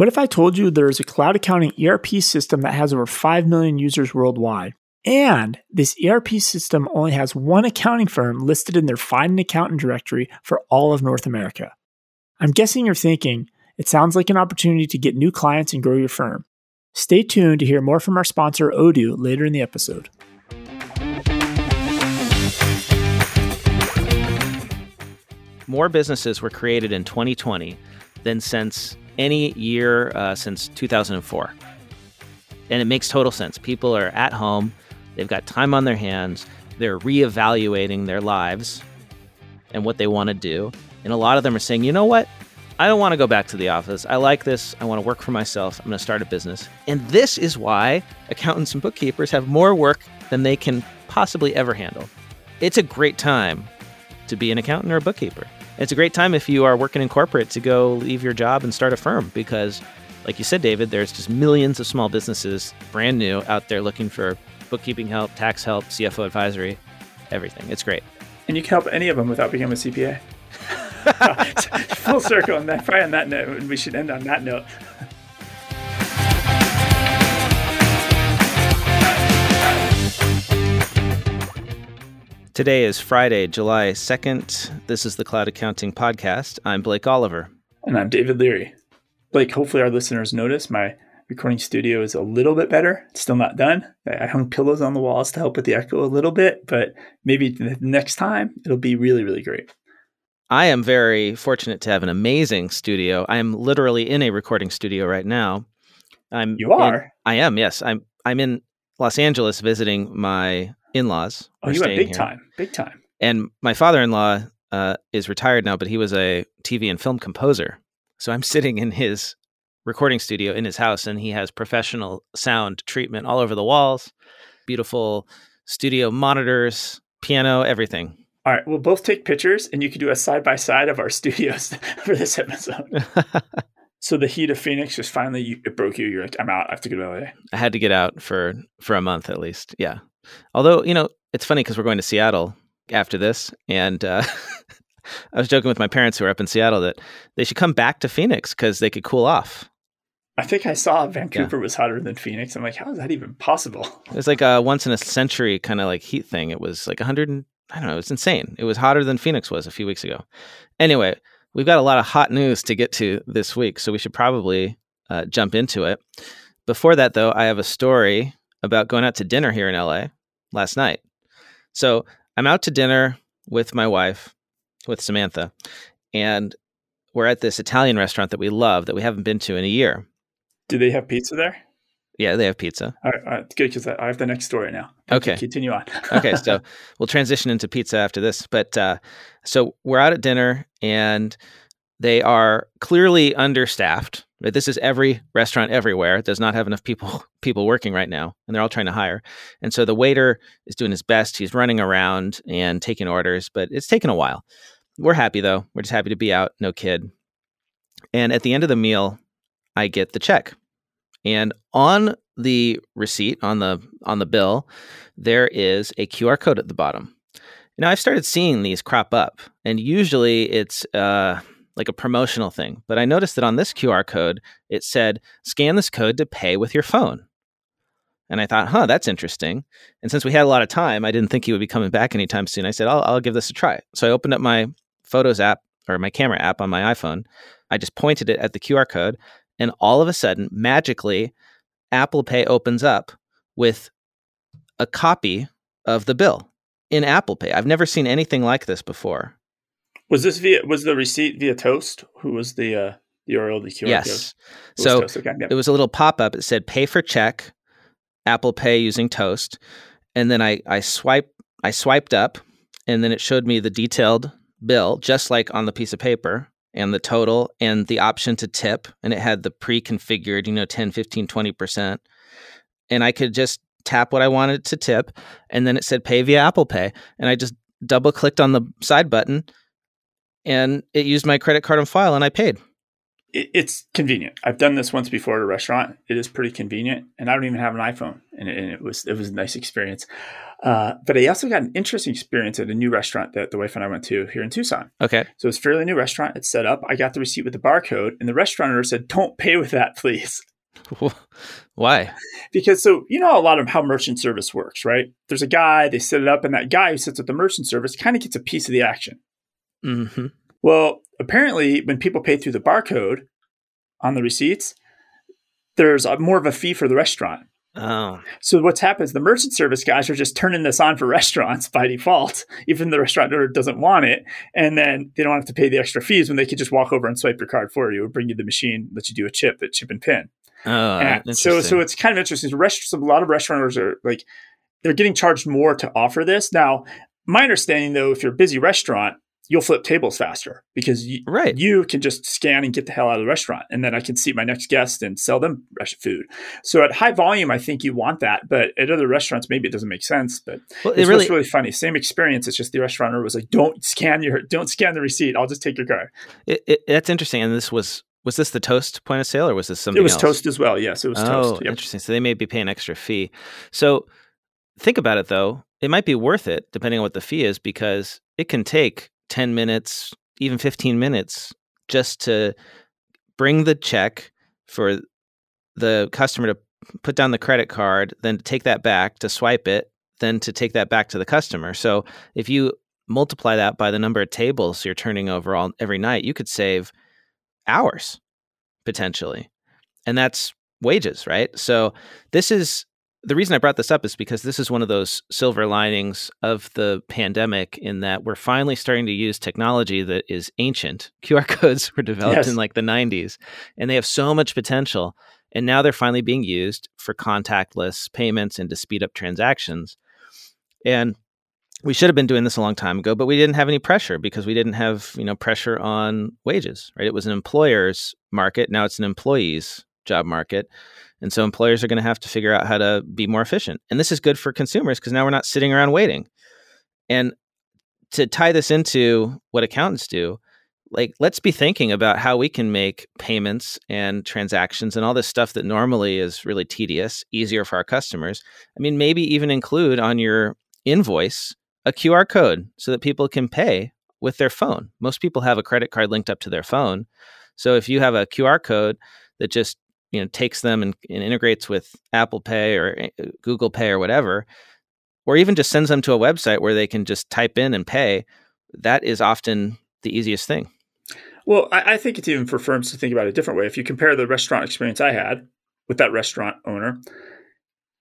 What if I told you there is a cloud accounting ERP system that has over 5 million users worldwide? And this ERP system only has one accounting firm listed in their Find an Accountant directory for all of North America. I'm guessing you're thinking, it sounds like an opportunity to get new clients and grow your firm. Stay tuned to hear more from our sponsor, Odoo, later in the episode. More businesses were created in 2020 than since any year uh, since 2004. And it makes total sense. People are at home, they've got time on their hands, they're reevaluating their lives and what they want to do. And a lot of them are saying, you know what? I don't want to go back to the office. I like this. I want to work for myself. I'm going to start a business. And this is why accountants and bookkeepers have more work than they can possibly ever handle. It's a great time to be an accountant or a bookkeeper. It's a great time if you are working in corporate to go leave your job and start a firm because, like you said, David, there's just millions of small businesses, brand new, out there looking for bookkeeping help, tax help, CFO advisory, everything. It's great. And you can help any of them without becoming a CPA. Full circle. And that, probably on that note, we should end on that note. Today is Friday, July 2nd. This is the Cloud Accounting Podcast. I'm Blake Oliver. And I'm David Leary. Blake, hopefully our listeners notice my recording studio is a little bit better. It's still not done. I hung pillows on the walls to help with the echo a little bit, but maybe the next time it'll be really, really great. I am very fortunate to have an amazing studio. I am literally in a recording studio right now. I'm You are? in- I am, yes. I'm I'm in Los Angeles visiting my in-laws. Oh, We're you went big here. time. Big time. And my father-in-law uh, is retired now, but he was a TV and film composer. So I'm sitting in his recording studio in his house, and he has professional sound treatment all over the walls, beautiful studio monitors, piano, everything. All right, we'll both take pictures and you can do a side by side of our studios for this episode. So the heat of Phoenix just finally it broke you. You're like, I'm out. I have to go to LA. I had to get out for for a month at least. Yeah. Although you know, it's funny because we're going to Seattle after this, and uh, I was joking with my parents who are up in Seattle that they should come back to Phoenix because they could cool off. I think I saw Vancouver was hotter than Phoenix. I'm like, how is that even possible? It was like a once in a century kind of like heat thing. It was like 100. And, I don't know. it was insane. It was hotter than Phoenix was a few weeks ago. Anyway, we've got a lot of hot news to get to this week, so we should probably uh, jump into it. Before that, though, I have a story about going out to dinner here in LA last night. So I'm out to dinner with my wife, with Samantha, and we're at this Italian restaurant that we love that we haven't been to in a year. Do they have pizza there? Yeah, they have pizza. All right, all right good because I have the next story now. Okay. continue on. okay, so we'll transition into pizza after this. But uh, so we're out at dinner, and they are clearly understaffed. This is every restaurant everywhere. Does not have enough people people working right now, and they're all trying to hire. And so the waiter is doing his best. He's running around and taking orders, but it's taken a while. We're happy though. We're just happy to be out. No kid. And at the end of the meal, I get the check. And on the receipt, on the on the bill, there is a QR code at the bottom. Now I've started seeing these crop up, and usually it's uh, like a promotional thing. But I noticed that on this QR code, it said, "Scan this code to pay with your phone." And I thought, "Huh, that's interesting." And since we had a lot of time, I didn't think he would be coming back anytime soon. I said, "I'll, I'll give this a try." So I opened up my Photos app or my camera app on my iPhone. I just pointed it at the QR code, and all of a sudden, magically, Apple Pay opens up with a copy of the bill in Apple Pay. I've never seen anything like this before. Was this via was the receipt via Toast? Who was the uh the URL the QR yes. code? Was So okay, yep. it was a little pop up. It said pay for check, Apple Pay using Toast. And then I, I swipe I swiped up and then it showed me the detailed bill, just like on the piece of paper, and the total and the option to tip. And it had the pre-configured, you know, 10, 15, 20%. And I could just tap what I wanted to tip. And then it said pay via Apple Pay. And I just double clicked on the side button and it used my credit card and file and I paid. it's convenient. I've done this once before at a restaurant. It is pretty convenient, and I don't even have an iPhone, and it, and it was it was a nice experience. Uh, but I also got an interesting experience at a new restaurant that the wife and I went to here in Tucson. Okay. So it's a fairly new restaurant. It's set up. I got the receipt with the barcode, and the restaurant owner said, "Don't pay with that, please." Why? Because so you know a lot of how merchant service works, right? There's a guy, they set it up, and that guy who sits at the merchant service kind of gets a piece of the action. Mm-hmm. Well, apparently, when people pay through the barcode on the receipts, there's a, more of a fee for the restaurant. Oh. So what's happened is the merchant service guys are just turning this on for restaurants by default, even the restaurant owner doesn't want it, and then they don't have to pay the extra fees when they could just walk over and swipe your card for you or bring you the machine, let you do a chip, that chip and pin. Oh, And so so it's kind of interesting. Rest- a lot of restaurateurs are like they're getting charged more to offer this. Now, my understanding though, if you're a busy restaurant, you'll flip tables faster because you, right. you can just scan and get the hell out of the restaurant, and then I can seat my next guest and sell them food. So at high volume, I think you want that, but at other restaurants, maybe it doesn't make sense. But well, it's it really, really funny. Same experience. It's just the restaurateur was like, "Don't scan your, don't scan the receipt. I'll just take your card." It, it, that's interesting. And this was was this the toast point of sale or was this something? It was else? toast as well. Yes, it was oh, toast. Yep. interesting. So they may be paying extra fee. So think about it though. It might be worth it depending on what the fee is because it can take 10 minutes, even 15 minutes just to bring the check for the customer to put down the credit card, then to take that back to swipe it, then to take that back to the customer. So if you multiply that by the number of tables you're turning over all every night, you could save hours potentially. And that's wages, right? So this is the reason I brought this up is because this is one of those silver linings of the pandemic in that we're finally starting to use technology that is ancient. QR codes were developed Yes. in like the 90s and they have so much potential. And now they're finally being used for contactless payments and to speed up transactions. And we should have been doing this a long time ago, but we didn't have any pressure because we didn't have, you know, pressure on wages, right? It was an employer's market. Now it's an employee's job market. And so employers are going to have to figure out how to be more efficient. And this is good for consumers because now we're not sitting around waiting. And to tie this into what accountants do, like let's be thinking about how we can make payments and transactions and all this stuff that normally is really tedious easier for our customers. I mean, maybe even include on your invoice a QR code so that people can pay with their phone. Most people have a credit card linked up to their phone. So if you have a QR code that just you know takes them and, and integrates with Apple Pay or uh, Google Pay or whatever, or even just sends them to a website where they can just type in and pay, that is often the easiest thing. Well, I, I think it's even for firms to think about it a different way. If you compare the restaurant experience I had with that restaurant owner,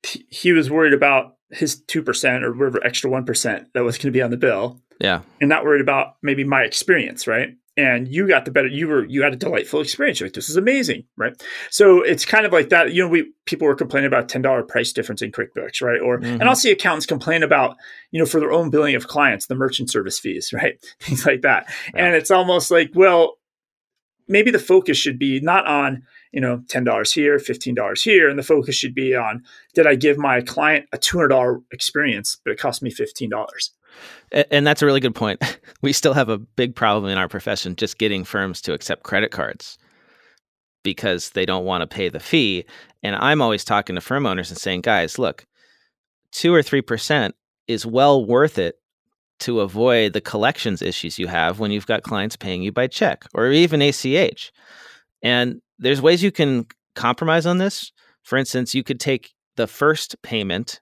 he, he was worried about his 2% or whatever extra 1% that was going to be on the bill Yeah. and not worried about maybe my experience, right? And you got the better, you were, you had a delightful experience. You're like, this is amazing, right? So it's kind of like that. You know, we, people were complaining about $10 price difference in QuickBooks, right? Or, Mhm. and I'll see accountants complain about, you know, for their own billing of clients, the merchant service fees, right? Things like that. Yeah. And it's almost like, well, maybe the focus should be not on, you know, $10 here, $15 here. And the focus should be on, did I give my client a $200 experience, but it cost me $15? And that's a really good point. We still have a big problem in our profession just getting firms to accept credit cards because they don't want to pay the fee. And I'm always talking to firm owners and saying, guys, look, two or 3% is well worth it to avoid the collections issues you have when you've got clients paying you by check or even ACH. And there's ways you can compromise on this. For instance, you could take the first payment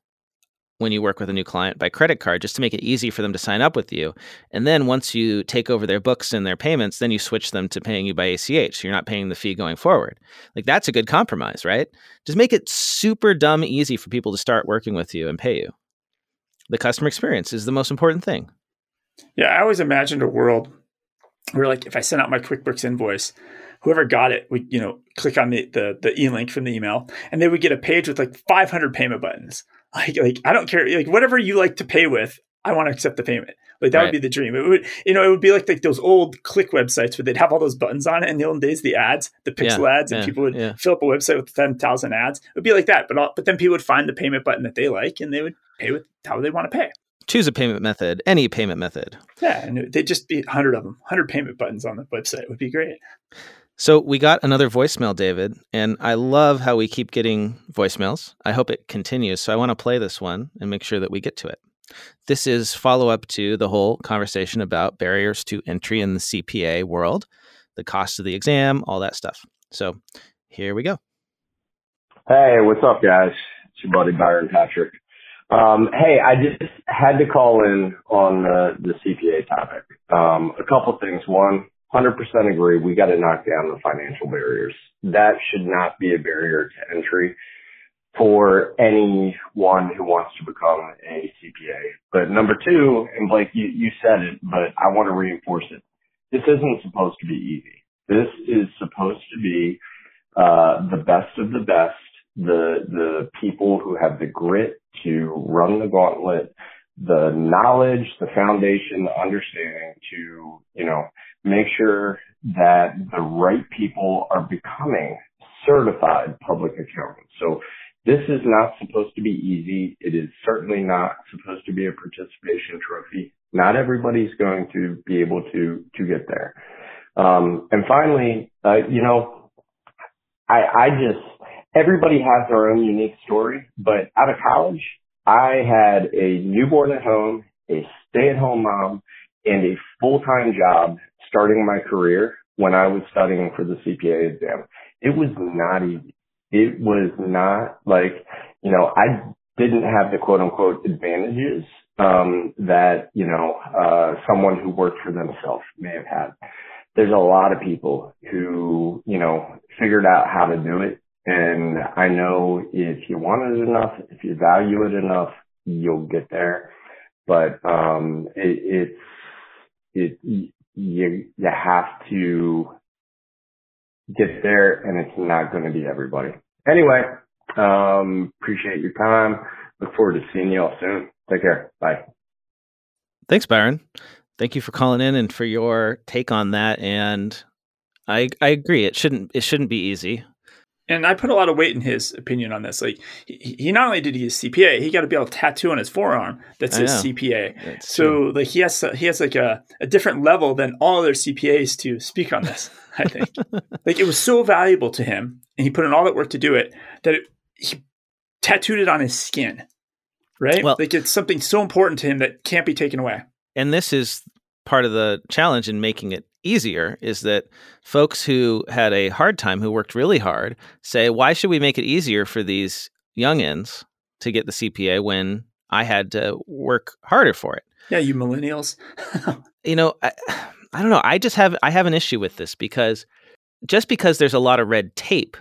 when you work with a new client by credit card just to make it easy for them to sign up with you. And then once you take over their books and their payments, then you switch them to paying you by ACH. So you're not paying the fee going forward. Like that's a good compromise, right? Just make it super dumb easy for people to start working with you and pay you. The customer experience is the most important thing. Yeah, I always imagined a world where, like, if I sent out my QuickBooks invoice, whoever got it would, you know, click on the the, the e link from the email, and they would get a page with like 500 payment buttons. Like, like I don't care, like whatever you like to pay with, I want to accept the payment. Like that Right. would be the dream. It would, you know, it would be like, like those old click websites where they'd have all those buttons on it. In the old days, the ads, the pixel ads, and yeah, people would yeah. fill up a website with 10,000 ads. It would be like that. But all, but then people would find the payment button that they like, and they would pay with how they want to pay. Choose a payment method, any payment method. Yeah, and they'd just be 100 of them, 100 payment buttons on the website would be great. So we got another voicemail, David, and I love how we keep getting voicemails. I hope it continues. So I want to play this one and make sure that we get to it. This is follow up to the whole conversation about barriers to entry in the CPA world, the cost of the exam, all that stuff. So here we go. Hey, what's up, guys? It's your buddy Byron Patrick. Um, hey, I just had to call in on the, the CPA topic. Um, a couple things. One, 100% agree. We got to knock down the financial barriers. That should not be a barrier to entry for anyone who wants to become a CPA. But number two, and Blake, you, you said it, but I want to reinforce it. This isn't supposed to be easy. This is supposed to be, uh, the best of the best, the, the people who have the grit to run the gauntlet, the knowledge, the foundation, the understanding to, you know, make sure that the right people are becoming certified public accountants. So this is not supposed to be easy. It is certainly not supposed to be a participation trophy. Not everybody's going to be able to, to get there. Um, and finally, uh, you know, I, I just, everybody has their own unique story, but out of college, I had a newborn at home, a stay at home mom, and a full time job starting my career when I was studying for the CPA exam. It was not easy. It was not like, you know, I didn't have the quote unquote advantages, um, that, you know, uh, someone who worked for themselves may have had. There's a lot of people who, you know, figured out how to do it. And I know if you want it enough, if you value it enough, you'll get there. But, um, it, it's, it, you you have to get there and it's not going to be everybody. Anyway, um, appreciate your time. Look forward to seeing you all soon. Take care. Bye. Thanks, Byron. Thank you for calling in and for your take on that. And I I agree. It shouldn't it shouldn't be easy and I put a lot of weight in his opinion on this. Like he, he not only did he his CPA, he got to be able to tattoo on his forearm that says oh, CPA. That's so true. like he has he has like a, a different level than all other CPAs to speak on this. I think like it was so valuable to him, and he put in all that work to do it that it, he tattooed it on his skin. Right, well, like it's something so important to him that can't be taken away. And this is part of the challenge in making it easier is that folks who had a hard time, who worked really hard, say, why should we make it easier for these youngins to get the CPA when I had to work harder for it? Yeah, you millennials. you know, I, I don't know. I just have I have an issue with this because just because there's a lot of red tape.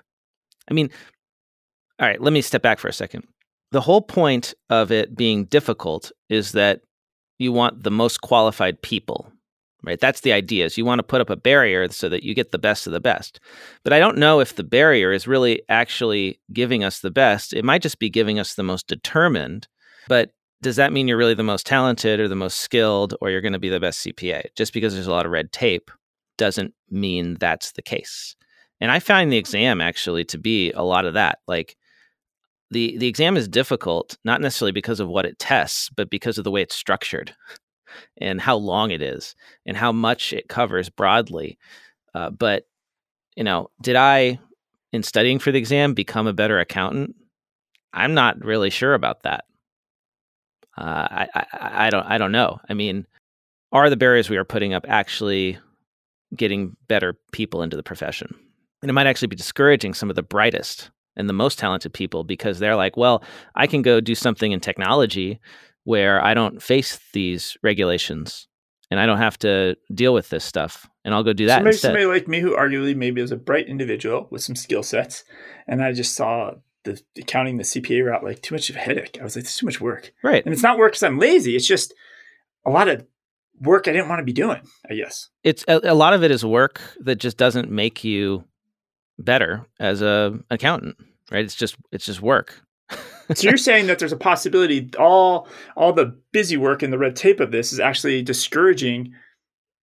I mean, all right, let me step back for a second. The whole point of it being difficult is that you want the most qualified people right? That's the idea is you want to put up a barrier so that you get the best of the best. But I don't know if the barrier is really actually giving us the best. It might just be giving us the most determined. But does that mean you're really the most talented or the most skilled or you're going to be the best CPA? Just because there's a lot of red tape doesn't mean that's the case. And I find the mm-hmm. exam actually to be a lot of that. Like the the exam is difficult not necessarily because of what it tests, but because of the way it's structured and how long it is and how much it covers broadly. Uh, but you know, did I, in studying for the exam, become a better accountant? I'm not really sure about that. Uh, I, I, I don't I don't know. I mean, are the barriers we are putting up actually getting better people into the profession? And it might actually be discouraging some of the brightest and the most talented people because they're like, well, I can go do something in technology where I don't face these regulations and I don't have to deal with this stuff. And I'll go do that. Somebody, instead. somebody like me who arguably maybe is a bright individual with some skill sets, and I just saw the accounting the CPA route like too much of a headache. I was like, it's too much work. Right. And it's not work because I'm lazy. It's just a lot of work I didn't want to be doing, I guess. It's a, a lot of it is work that just doesn't make you better as a accountant, right? It's just it's just work so you're saying that there's a possibility all all the busy work and the red tape of this is actually discouraging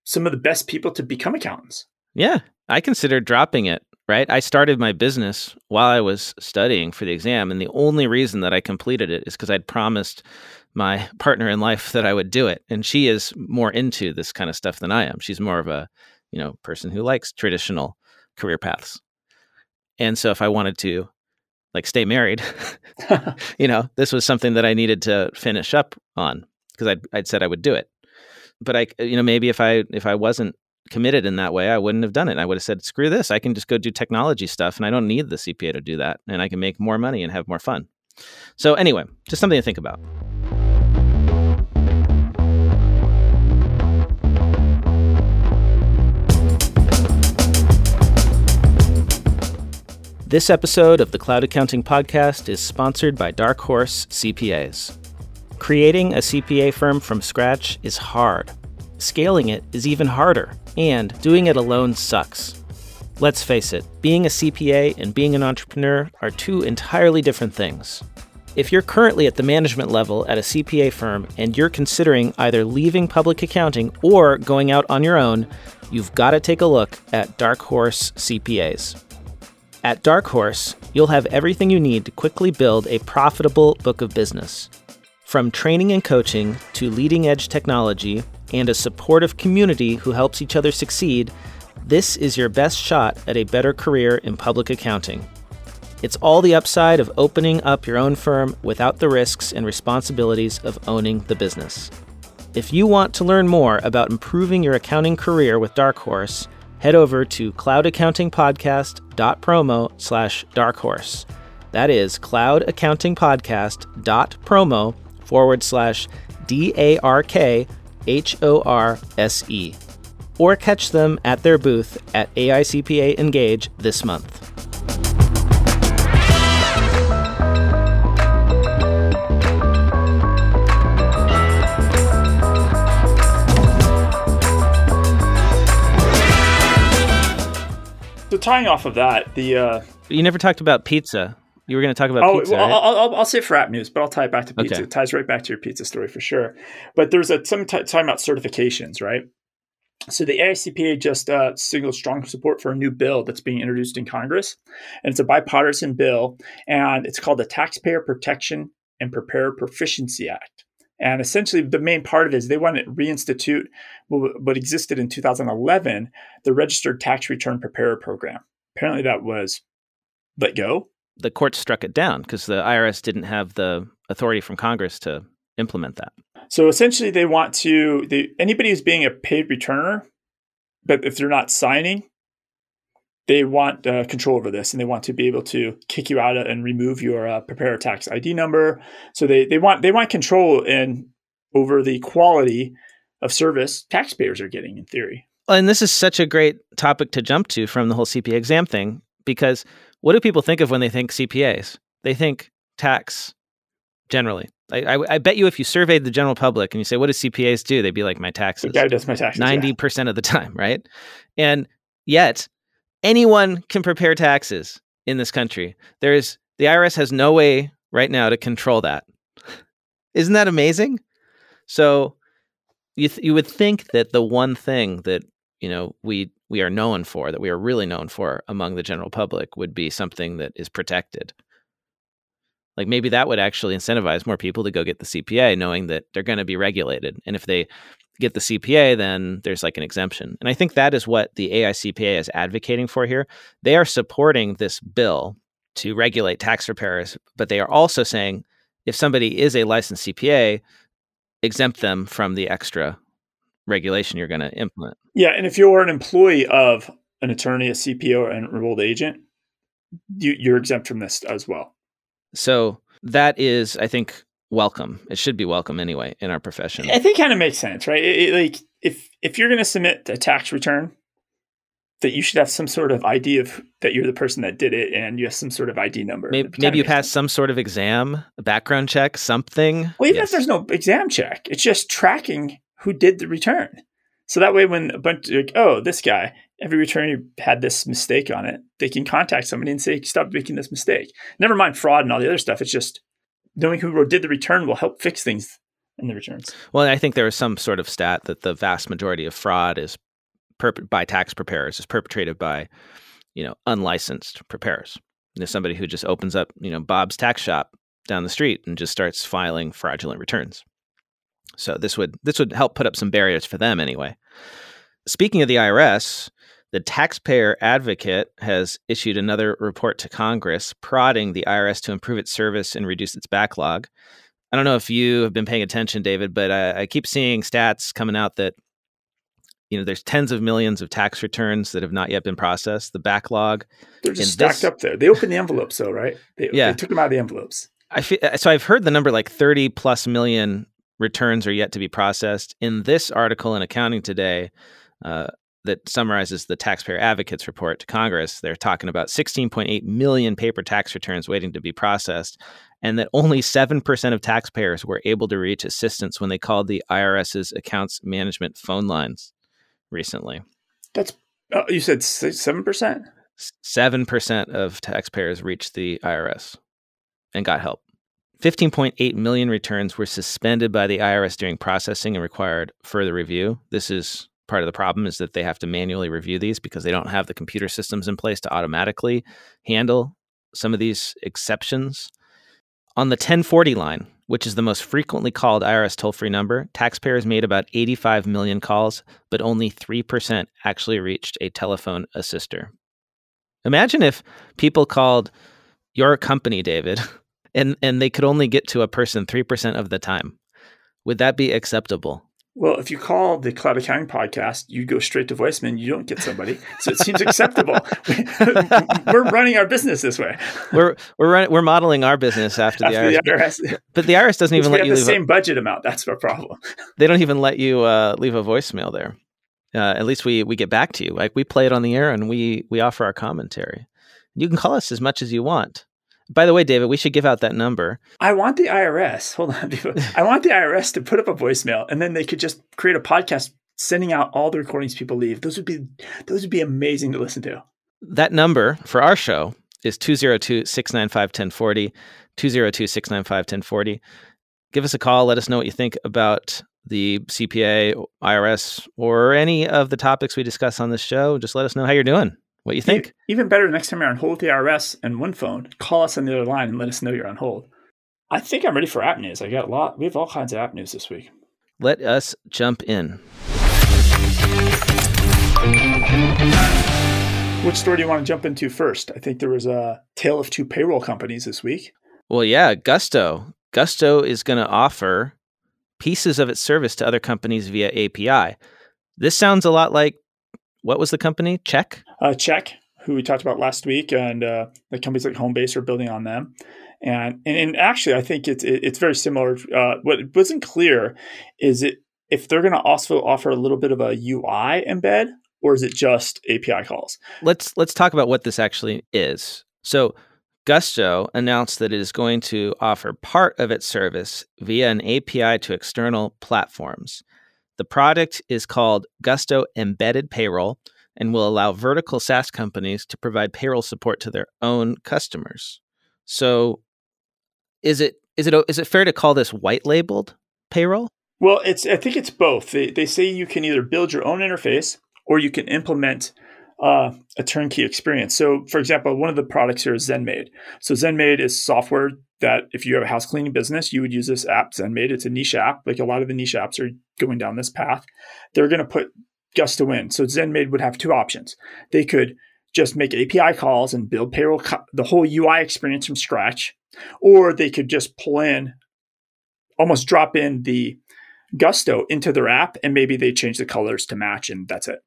some of the best people to become accountants. Yeah, I considered dropping it, right? I started my business while I was studying for the exam and the only reason that I completed it is cuz I'd promised my partner in life that I would do it and she is more into this kind of stuff than I am. She's more of a, you know, person who likes traditional career paths. And so if I wanted to like stay married, you know, this was something that I needed to finish up on because I'd, I'd said I would do it. But I, you know, maybe if I if I wasn't committed in that way, I wouldn't have done it. I would have said, screw this. I can just go do technology stuff and I don't need the CPA to do that. And I can make more money and have more fun. So, anyway, just something to think about. This episode of the Cloud Accounting Podcast is sponsored by Dark Horse CPAs. Creating a CPA firm from scratch is hard. Scaling it is even harder, and doing it alone sucks. Let's face it, being a CPA and being an entrepreneur are two entirely different things. If you're currently at the management level at a CPA firm and you're considering either leaving public accounting or going out on your own, you've got to take a look at Dark Horse CPAs. At Dark Horse, you'll have everything you need to quickly build a profitable book of business. From training and coaching to leading edge technology and a supportive community who helps each other succeed, this is your best shot at a better career in public accounting. It's all the upside of opening up your own firm without the risks and responsibilities of owning the business. If you want to learn more about improving your accounting career with Dark Horse, head over to cloudaccountingpodcast.promo slash darkhorse. That is cloudaccountingpodcast.promo forward slash D A R K H O R S E. Or catch them at their booth at AICPA Engage this month. Tying off of that, the uh, You never talked about pizza. You were going to talk about oh, pizza, well, right? I'll, I'll, I'll say frat news, but I'll tie it back to pizza. Okay. It ties right back to your pizza story for sure. But there's a some t- talking about certifications, right? So the AICPA just uh, signaled strong support for a new bill that's being introduced in Congress, and it's a bipartisan bill, and it's called the Taxpayer Protection and Preparer Proficiency Act. And essentially, the main part of it is they want to reinstitute what existed in 2011, the Registered Tax Return Preparer Program. Apparently, that was let go. the court struck it down because the IRS didn't have the authority from Congress to implement that. So essentially, they want to they, anybody who's being a paid returner, but if they're not signing, they want uh, control over this, and they want to be able to kick you out and remove your uh, preparer tax ID number. So they they want they want control and over the quality of service taxpayers are getting in theory. And this is such a great topic to jump to from the whole CPA exam thing because what do people think of when they think CPAs? They think tax generally. I, I, I bet you if you surveyed the general public and you say, what do CPAs do? They'd be like, my The taxes. guy does my taxes. 90% of the time, right? And yet, anyone can prepare taxes in this country. There's the IRS has no way right now to control that. Isn't that amazing? So you th- you would think that the one thing that, you know, we we are known for, that we are really known for among the general public would be something that is protected. Like maybe that would actually incentivize more people to go get the CPA knowing that they're going to be regulated. And if they get the CPA, then there's like an exemption. And I think that is what the AICPA is advocating for here. They are supporting this bill to regulate tax preparers, but they are also saying if somebody is a licensed CPA, exempt them from the extra regulation you're going to implement. Yeah, and if you're an employee of an attorney, a CPO, or an enrolled agent, you, you're exempt from this as well. So that is, I think, welcome. It should be welcome anyway in our profession. I think kind of makes sense, right? It, it, like if if you're going to submit a tax return, that you should have some sort of ID of that you're the person that did it, and you have some sort of ID number. Maybe, maybe you pass sense. some sort of exam, a background check, something. Well, even Yes. if there's no exam check, it's just tracking who did the return. So that way, when a bunch like, oh, this guy, every return had this mistake on it, they can contact somebody and say, stop making this mistake. Never mind fraud and all the other stuff. It's just knowing who did the return will help fix things in the returns. Well, I think there was some sort of stat that the vast majority of fraud is perp- by tax preparers is perpetrated by, you know, unlicensed preparers. There's somebody who just opens up, you know, Bob's tax shop down the street and just starts filing fraudulent returns. So this would this would help put up some barriers for them anyway. Speaking of the IRS, The taxpayer advocate has issued another report to Congress prodding the IRS to improve its service and reduce its backlog. I don't know if you have been paying attention, David, but I, I keep seeing stats coming out that you know there's tens of millions of tax returns that have not yet been processed. The backlog they're just stacked this, up there. They opened the envelopes, though, right? They, yeah, they took them out of the envelopes. I feel, so. I've heard the number like 30 plus million returns are yet to be processed. In this article in Accounting Today, uh, that summarizes the Taxpayer Advocates report to Congress, they're talking about 16.8 million paper tax returns waiting to be processed, and that only 7% of taxpayers were able to reach assistance when they called the IRS's accounts management phone lines recently. That's, uh, you said 7%? 7% of taxpayers reached the IRS and got help. 15.8 million returns were suspended by the IRS during processing and required further review. This is part of the problem is that they have to manually review these because they don't have the computer systems in place to automatically handle some of these exceptions. On the 1040 line, which is the most frequently called IRS toll free number, taxpayers made about 85 million calls, but only 3% actually reached a telephone assister. Imagine if people called your company, David, and and they could only get to a person 3% of the time. Would that be acceptable? Well, if you call the Cloud Accounting podcast, you go straight to voicemail and you don't get somebody. So it seems acceptable. we're running our business this way. We're we're running, we're modeling our business after, after the, IRS. the, IRS. But the IRS doesn't even let you the same a, budget amount. That's our problem. They don't even let you uh, leave a voicemail there. Uh, at least we we get back to you. Like we play it on the air and we we offer our commentary. You can call us as much as you want. By the way, David, we should give out that number. I want the IRS. Hold on. I want the IRS to put up a voicemail and then they could just create a podcast sending out all the recordings people leave. Those would be those would be amazing to listen to. That number for our show is 202-695-1040, 202-695-1040. Give us a call, let us know what you think about the CPA, IRS, or any of the topics we discuss on this show. Just let us know how you're doing. What you think? Even better, next time you're on hold with the IRS and one phone, call us on the other line and let us know you're on hold. I think I'm ready for app news. I got a lot. We have all kinds of app news this week. Let us jump in. Which story do you want to jump into first? I think there was a tale of two payroll companies this week. Well, yeah, Gusto. Gusto is going to offer pieces of its service to other companies via API. This sounds a lot like what was the company? Check? Uh, Check, who we talked about last week, and uh, the companies like Homebase are building on them. And, and, and actually, I think it's it's very similar. Uh, what wasn't clear is it if they're going to also offer a little bit of a UI embed, or is it just API calls? Let's let's talk about what this actually is. So Gusto announced that it is going to offer part of its service via an API to external platforms. The product is called Gusto Embedded Payroll and will allow vertical SaaS companies to provide payroll support to their own customers. So, is it is it is it fair to call this white labeled payroll? Well, it's I think it's both. They they say you can either build your own interface or you can implement uh, a turnkey experience. So, for example, one of the products here is ZenMaid. So, ZenMaid is software that if you have a house cleaning business, you would use this app, ZenMaid. It's a niche app. Like a lot of the niche apps are going down this path. They're going to put Gusto in. So, ZenMaid would have two options. They could just make API calls and build payroll, co- the whole UI experience from scratch, or they could just pull in, almost drop in the Gusto into their app, and maybe they change the colors to match, and that's it.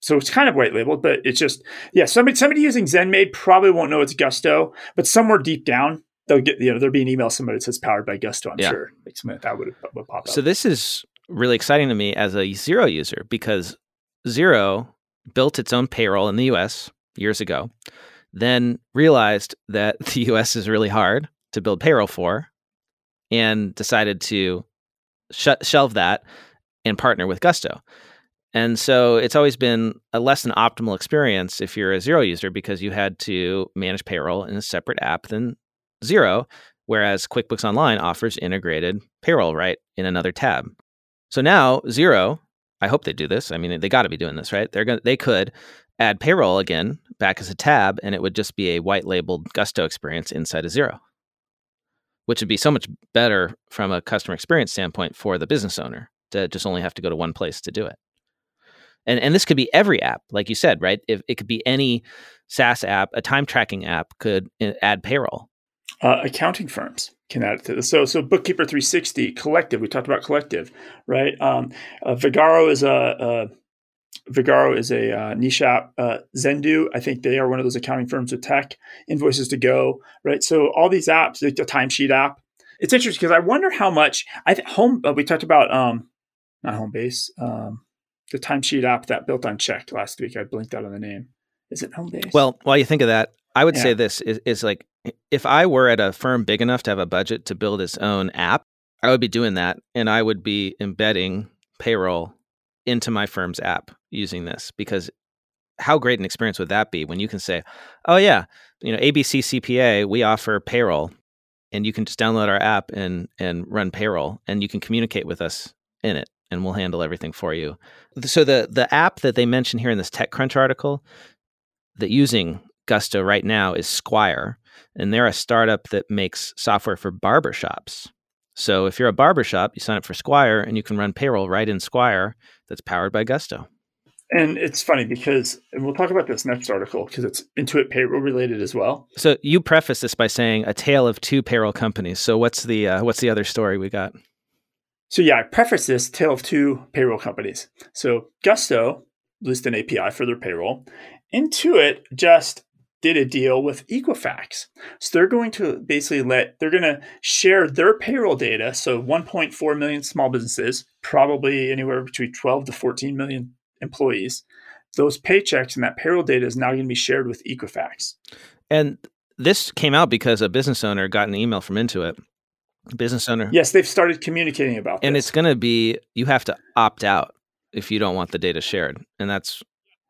So it's kind of white labeled, but it's just yeah. Somebody somebody using ZenMaid probably won't know it's Gusto, but somewhere deep down they'll get you know there'll be an email somebody that says powered by Gusto. I'm yeah. sure like something that would, would pop up. So this is really exciting to me as a Xero user because Xero built its own payroll in the U.S. years ago, then realized that the U.S. is really hard to build payroll for, and decided to sh- shelve that and partner with Gusto. And so it's always been a less than optimal experience if you're a xero user because you had to manage payroll in a separate app than xero, whereas QuickBooks Online offers integrated payroll right in another tab. So now xero, I hope they do this. I mean, they got to be doing this, right? They're going they could add payroll again back as a tab and it would just be a white labeled Gusto experience inside of xero, Which would be so much better from a customer experience standpoint for the business owner to just only have to go to one place to do it. And and this could be every app, like you said, right? If it could be any SaaS app, a time tracking app could uh, add payroll. Uh, accounting firms can add to this. So, so Bookkeeper 360, Collective. We talked about Collective, right? Um, uh, Vagaro is a, Vagaro is a uh, niche app. Uh, Zendu, I think they are one of those accounting firms with tech. Invoices to go, right? So all these apps, like the timesheet app. It's interesting because I wonder how much I th- home. Uh, we talked about um, not Homebase, um, the timesheet app that built on Check last week. I blinked out on the name. Is it Homebase? Well, while you think of that, I would yeah. say this is, is like if I were at a firm big enough to have a budget to build its own app, I would be doing that, and I would be embedding payroll into my firm's app using this because how great an experience would that be when you can say, "Oh yeah, you know, ABC CPA, we offer payroll and you can just download our app and and run payroll and you can communicate with us in it and we'll handle everything for you." So the the app that they mention here in this TechCrunch article that using Gusto right now is Squire, and they're a startup that makes software for barbershops. So if you're a barbershop, you sign up for Squire and you can run payroll right in Squire that's powered by Gusto. And it's funny because and we'll talk about this next article because it's Intuit payroll related as well. So you preface this by saying a tale of two payroll companies. So what's the uh, what's the other story we got? So yeah, I preface this tale of two payroll companies. So Gusto released an API for their payroll. Intuit just did a deal with Equifax. So they're going to basically let, they're going to share their payroll data. So 1.4 million small businesses, probably anywhere between 12 to 14 million employees. Those paychecks and that payroll data is now going to be shared with Equifax. And this came out because a business owner got an email from Intuit. Business owner. Yes, they've started communicating about and this. it's going to be, you have to opt out if you don't want the data shared. And that's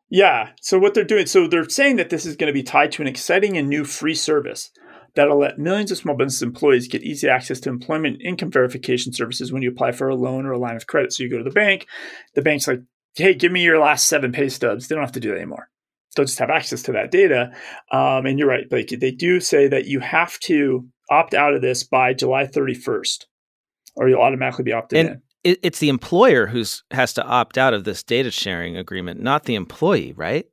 yeah. So what they're doing, so they're saying that this is going to be tied to an exciting and new free service that'll let millions of small business employees get easy access to employment income verification services when you apply for a loan or a line of credit. So you go to the bank, the bank's like, hey, give me your last seven pay stubs. They don't have to do that anymore. They'll just have access to that data. Um, and you're right, Blake, they do say that you have to opt out of this by July 31st, or you'll automatically be opted and, in it's the employer who's has to opt out of this data sharing agreement, not the employee, right?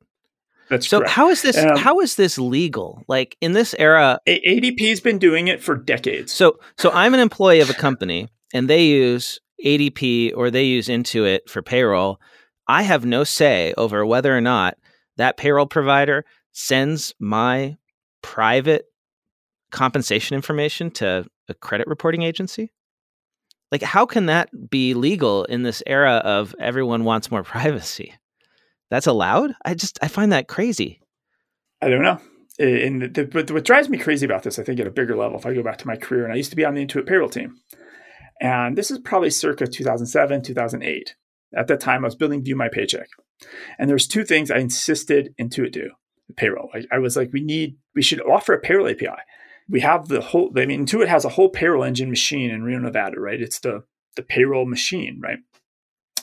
That's true. so. Correct. How is this? Um, how is this legal? Like in this era, ADP's been doing it for decades. So, so I'm an employee of a company, and they use ADP or they use Intuit for payroll. I have no say over whether or not that payroll provider sends my private compensation information to a credit reporting agency? Like how can that be legal in this era of everyone wants more privacy? That's allowed? I just i find that crazy. I don't know. And the, but what drives me crazy about this i think at a bigger level if i go back to my career and i used to be on the intuit payroll team. And this is probably circa 2007 2008 at that time i was building view my paycheck. And there's two things i insisted intuit do payroll. I, I was like we need we should offer a payroll api we have the whole i mean intuit has a whole payroll engine machine in reno nevada right? It's the the payroll machine right?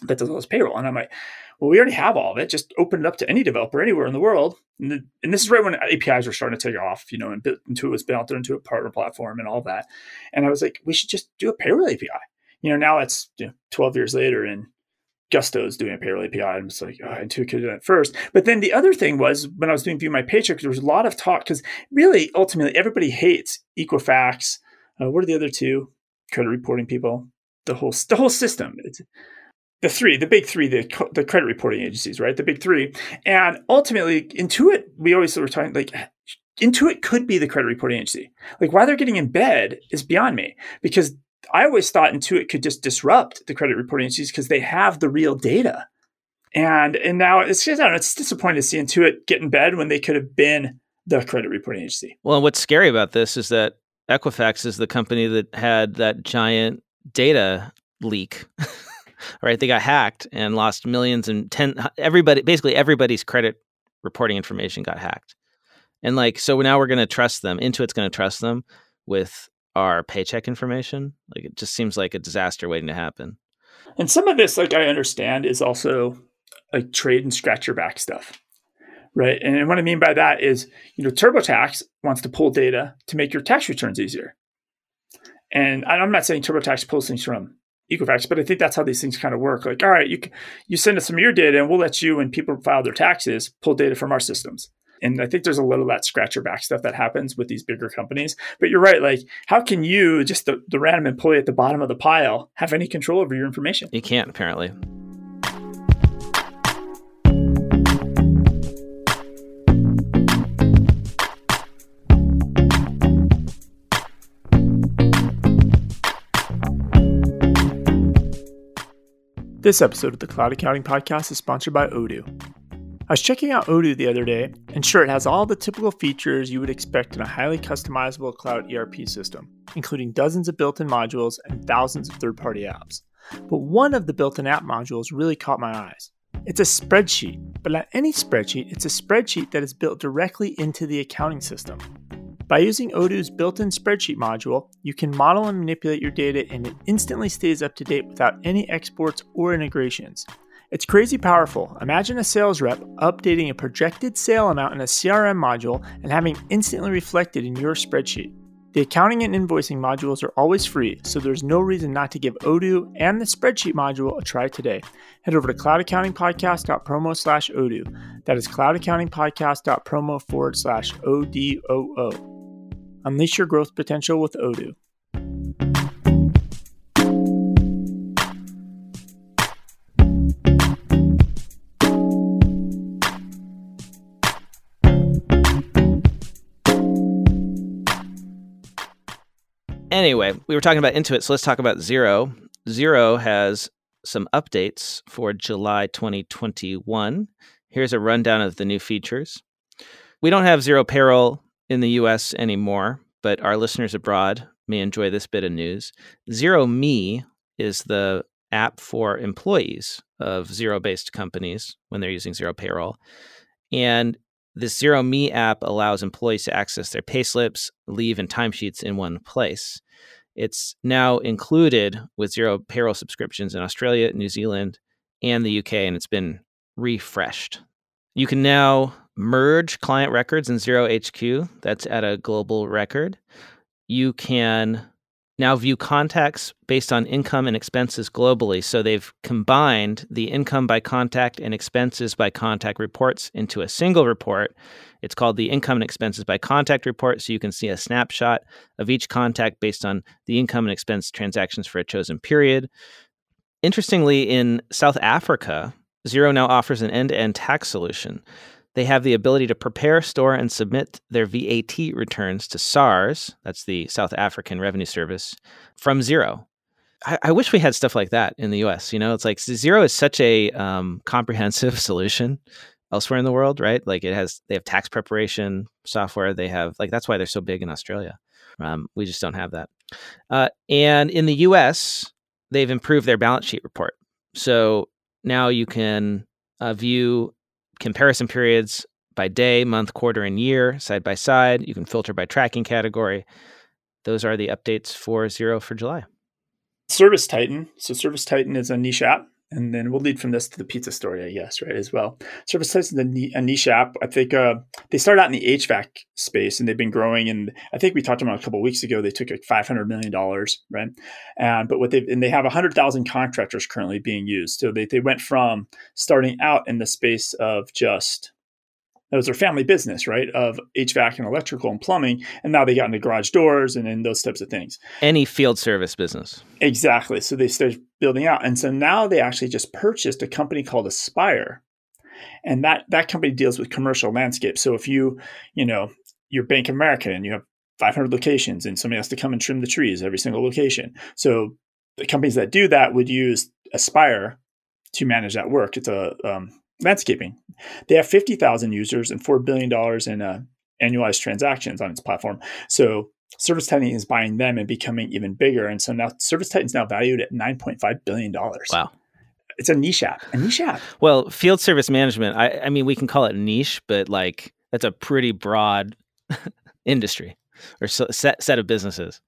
That does all this payroll. And i'm like well we already have all of it. Just open it up to any developer anywhere in the world. And, the, and this is right when apis were starting to take off you know and intuit was built into a partner platform and all that. And i was like we should just do a payroll api you know now it's you know, 12 years later and Gusto is doing a payroll API. I'm just like, oh, Intuit could do that first. But then the other thing was when I was doing View My Paycheck, there was a lot of talk because really, ultimately, everybody hates Equifax. Uh, what are the other two credit reporting people? The whole the whole system. It's, the three, the big three, the the credit reporting agencies, right? The big three, and ultimately, Intuit. We always were talking like Intuit could be the credit reporting agency. Like why they're getting in bed is beyond me because I always thought Intuit could just disrupt the credit reporting agencies because they have the real data. And and now it's just, I don't know, it's disappointing to see Intuit get in bed when they could have been the credit reporting agency. Well, what's scary about this is that Equifax is the company that had that giant data leak. right? They got hacked and lost millions and ten everybody basically everybody's credit reporting information got hacked. And like so now we're going to trust them. Intuit's going to trust them with our paycheck information. Like it just seems like a disaster waiting to happen. And some of this, like I understand, is also like trade and scratch your back stuff. Right. And what I mean by that is, you know, TurboTax wants to pull data to make your tax returns easier. And I'm not saying TurboTax pulls things from Equifax, but I think that's how these things kind of work. Like, all right, you you send us some of your data, and we'll let you, and people file their taxes, pull data from our systems. And I think there's a little of that scratcher back stuff that happens with these bigger companies. But you're right. Like, how can you, just the, the random employee at the bottom of the pile, have any control over your information? You can't, apparently. This episode of the Cloud Accounting Podcast is sponsored by Odoo. I was checking out Odoo the other day, and sure, it has all the typical features you would expect in a highly customizable cloud ERP system, including dozens of built in modules and thousands of third party apps. But one of the built in app modules really caught my eyes. It's a spreadsheet, but not any spreadsheet, it's a spreadsheet that is built directly into the accounting system. By using Odoo's built in spreadsheet module, you can model and manipulate your data and it instantly stays up to date without any exports or integrations. It's crazy powerful. Imagine a sales rep updating a projected sale amount in a CRM module and having instantly reflected in your spreadsheet. The accounting and invoicing modules are always free, so there's no reason not to give Odoo and the spreadsheet module a try today. Head over to cloudaccountingpodcast.promo slash Odoo. That is cloudaccountingpodcast.promo forward slash O-D-O-O. Unleash your growth potential with Odoo. Anyway, we were talking about Intuit, so let's talk about Xero. Xero has some updates for July 2021. Here's a rundown of the new features. We don't have Xero payroll in the US anymore, but our listeners abroad may enjoy this bit of news. Xero Me is the app for employees of Xero based companies when they're using Xero Payroll. And this Xero Me app allows employees to access their payslips, leave, and timesheets in one place. It's now included with Xero Payroll subscriptions in Australia, New Zealand, and the UK, and it's been refreshed. You can now merge client records in Xero HQ. That's at a global record. You can now view contacts based on income and expenses globally. So they've combined the income by contact and expenses by contact reports into a single report. It's called the income and expenses by contact report. So you can see a snapshot of each contact based on the income and expense transactions for a chosen period. Interestingly, in South Africa, Xero now offers an end to end tax solution they have the ability to prepare, store, and submit their VAT returns to SARS, that's the South African Revenue Service, from Xero. I, I wish we had stuff like that in the US. You know, it's like Xero is such a um, comprehensive solution elsewhere in the world, right? Like it has, they have tax preparation software. They have, like, that's why they're so big in Australia. Um, we just don't have that. Uh, and in the US, they've improved their balance sheet report. So now you can uh, view comparison periods by day, month, quarter, and year side by side. You can filter by tracking category. Those are the updates for Xero for July. Service Titan. So Service Titan is a niche app. And then we'll lead from this to the pizza story, I guess, right, as well. Service Titan is a niche app. I think uh, they started out in the HVAC space and they've been growing. And I think we talked about a couple weeks ago, they took like $500 million, right? And, but what they and they have 100,000 contractors currently being used. So they, they went from starting out in the space of just those are family business, right? Of HVAC and electrical and plumbing. And now they got into garage doors and, and those types of things. Any field service business. Exactly. So they started building out. And so now they actually just purchased a company called Aspire. And that that company deals with commercial landscape. So if you, you know, you're Bank of America and you have 500 locations and somebody has to come and trim the trees every single location. So the companies that do that would use Aspire to manage that work. It's a um, landscaping. They have 50,000 users and $4 billion in uh, annualized transactions on its platform. So Service Titan is buying them and becoming even bigger. And so now Service Titan is now valued at $9.5 billion. Wow. It's a niche app, a niche app. Well, field service management, I, I mean, we can call it niche, but like that's a pretty broad industry or set, set of businesses.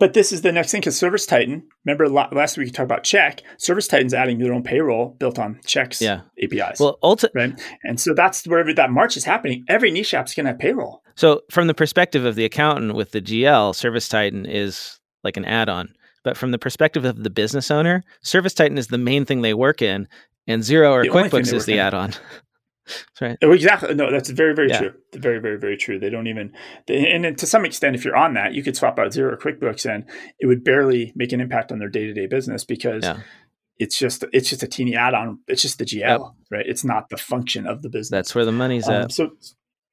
But this is the next thing because Service Titan, remember last week we talked about Check. Service Titan's adding their own payroll built on Check's yeah. APIs. Well, ulti- right, and so that's wherever that march is happening. Every niche app's going to have payroll. So, from the perspective of the accountant with the GL, Service Titan is like an add-on. But from the perspective of the business owner, Service Titan is the main thing they work in, and Xero or The QuickBooks is the in. add-on. That's right. Exactly. No, that's very, very Yeah. true. Very, very, very true. They don't even, they, and then to some extent, if you're on that, you could swap out Xero QuickBooks, and it would barely make an impact on their day to day business because Yeah. it's just it's just a teeny add on. It's just the GL, right? It's not the function of the business. That's where the money's Um, at. so,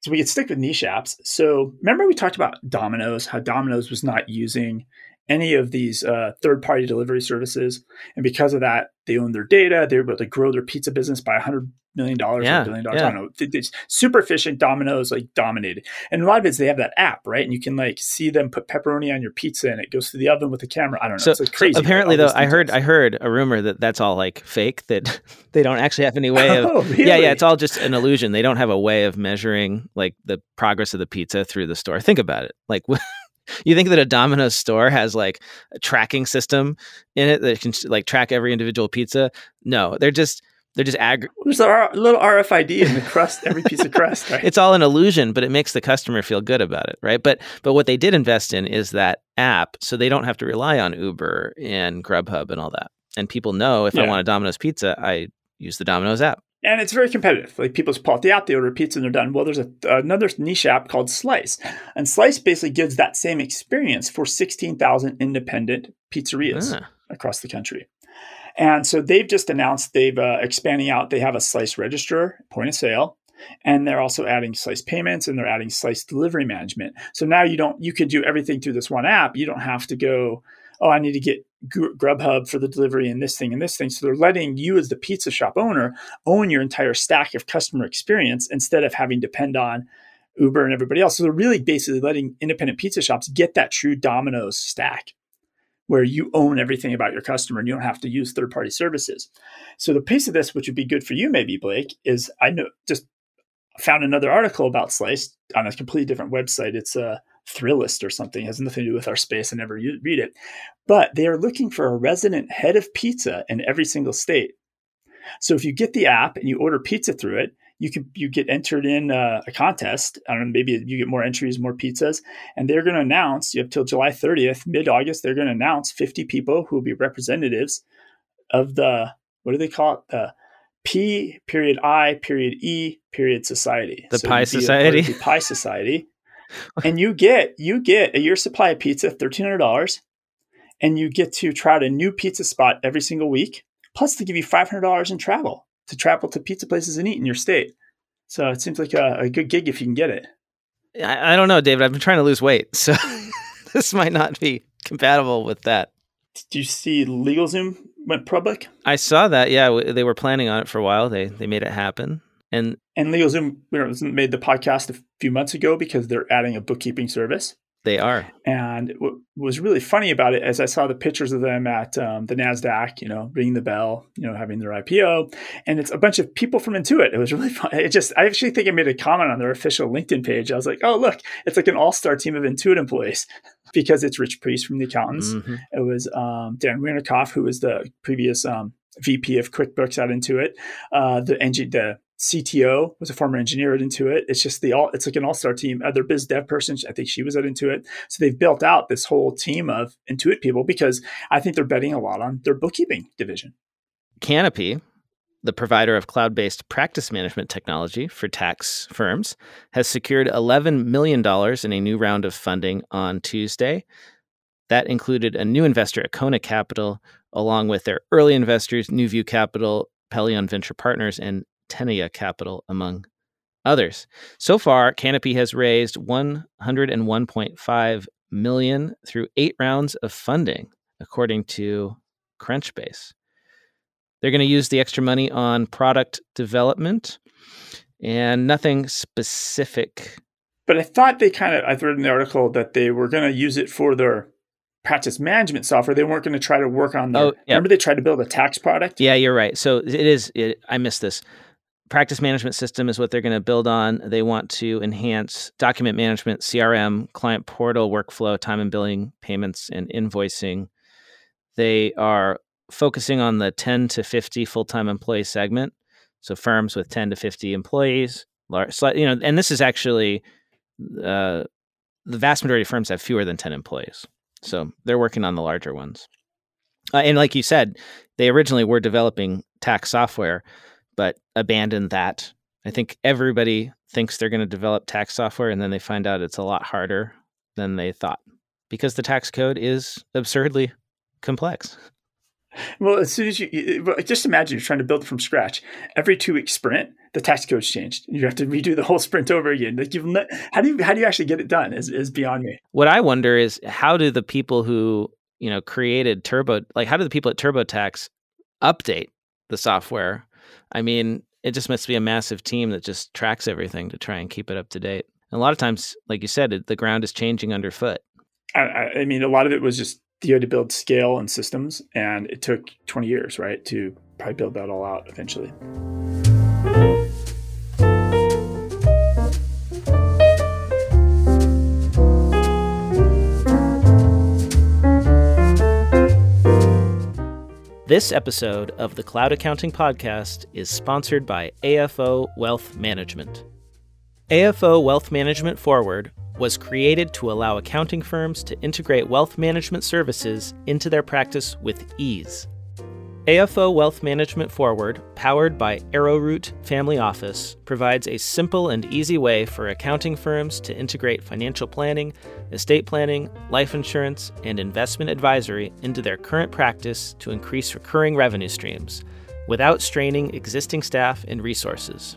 so we could stick with niche apps. So remember we talked about Domino's, how Domino's was not using any of these uh, third-party delivery services, and because of that, they own their data. They were able to grow their pizza business by hundred million dollars, Yeah, or billion dollars. yeah. I don't know. It- It's super efficient. Domino's like dominated, and a lot of it is they have that app, right? And you can like see them put pepperoni on your pizza, and it goes through the oven with the camera. I don't know. So, it's like so apparently, though, I heard. I heard a rumor that that's all like fake. That they don't actually have any way of. Oh, Yeah, yeah, it's all just an illusion. They don't have a way of measuring like the progress of the pizza through the store. Think about it. Like you think that a Domino's store has like a tracking system in it that can like track every individual pizza? No, they're just they're just ag- There's a little RFID in the crust, every piece of crust, right? it's all an illusion, but it makes the customer feel good about it, right? But but what they did invest in is that app, so they don't have to rely on Uber and Grubhub and all that. And people know if I want a Domino's pizza, I use the Domino's app. And it's very competitive. Like people just pull out the app, they order pizza, and they're done. Well, there's a, another niche app called Slice, and Slice basically gives that same experience for 16,000 independent pizzerias Ah, across the country. And so they've just announced they've uh, expanding out. They have a Slice register, point of sale, and they're also adding Slice payments and they're adding Slice delivery management. So now you don't you can do everything through this one app. You don't have to go. Oh, I need to get Grubhub for the delivery and this thing and this thing. So they're letting you, as the pizza shop owner, own your entire stack of customer experience instead of having to depend on Uber and everybody else. So they're really basically letting independent pizza shops get that true Domino's stack where you own everything about your customer and you don't have to use third party services. So the piece of this, which would be good for you, maybe Blake, is I know just found another article about Slice on a completely different website. It's a Thrillist or something. It has nothing to do with our space. I never read it, but they are looking for a resident head of pizza in every single state. So if you get the app and you order pizza through it, you can you get entered in uh, a contest. I don't know, maybe you get more entries, more pizzas, and they're going to announce. You have till July 30th, mid August. They're going to announce 50 people who will be representatives of the what do they call it? The P period I period E period society. The So Pie you'd be a part of Society? The Pi Society, and you get you get a year supply of pizza, thirteen hundred dollars, and you get to try out a new pizza spot every single week. Plus, they give you five hundred dollars in travel to travel to pizza places and eat in your state. So it seems like a, a good gig if you can get it. I, I don't know, David. I've been trying to lose weight, so this might not be compatible with that. Did you see LegalZoom went public? I saw that. Yeah, w- they were planning on it for a while. They they made it happen, and And LegalZoom you know, made the podcast a few months ago because they're adding a bookkeeping service. they are. And what was really funny about it, as I saw the pictures of them at um, the Nasdaq, you know, ringing the bell, you know, having their IPO, and it's a bunch of people from Intuit. It was really fun. It just, I actually think I made a comment on their official LinkedIn page. I was like, oh look, it's like an all-star team of Intuit employees because it's Rich Preece from the accountants. Mhm. It was um, Dan Wernikoff, who was the previous um, VP of QuickBooks at Intuit. Uh, the NG, the CTO was a former engineer at Intuit. It's just the all. It's like an all-star team. Uh, Other biz dev person, I think she was at Intuit. So they've built out this whole team of Intuit people because I think they're betting a lot on their bookkeeping division. Canopy, the provider of cloud based practice management technology for tax firms, has secured $11 million in a new round of funding on Tuesday. That included a new investor at Kona Capital, along with their early investors, New View Capital, Pelion Venture Partners, and Tenaya Capital, among others. So far, Canopy has raised 101.5 million through eight rounds of funding, according to Crunchbase. They're going to use the extra money on product development and nothing specific. But I thought they kind of, I read in the article that they were going to use it for their practice management software. They weren't going to try to work on their, Oh, yeah. remember they tried to build a tax product? Yeah, you're right. So it is, it, I missed this. Practice management system is what they're going to build on. They want to enhance document management, CRM, client portal, workflow, time and billing, payments, and invoicing. They are focusing on the 10 to 50 full time employee segment. So firms with 10 to 50 employees, large, you know, and this is actually uh, the vast majority of firms have fewer than 10 employees. So they're working on the larger ones. Uh, and like you said, they originally were developing tax software, but abandoned that. I think everybody thinks they're going to develop tax software and then they find out it's a lot harder than they thought because the tax code is absurdly complex. Well, as soon as you just imagine you're trying to build from scratch, every two week sprint, the tax code's changed. You have to redo the whole sprint over again. Like you've, how do you how do you actually get it done? Is is beyond me. What I wonder is how do the people who you know created Turbo like how do the people at TurboTax update the software? I mean, it just must be a massive team that just tracks everything to try and keep it up to date. And a lot of times, like you said, it, the ground is changing underfoot. I, I mean, a lot of it was just had to build scale and systems, and it took 20 years, right, to probably build that all out eventually. This episode of the Cloud Accounting Podcast is sponsored by AFO Wealth Management. AFO Wealth Management Forward was created to allow accounting firms to integrate wealth management services into their practice with ease. AFO Wealth Management Forward, powered by Arrowroot Family Office, provides a simple and easy way for accounting firms to integrate financial planning, estate planning, life insurance, and investment advisory into their current practice to increase recurring revenue streams without straining existing staff and resources.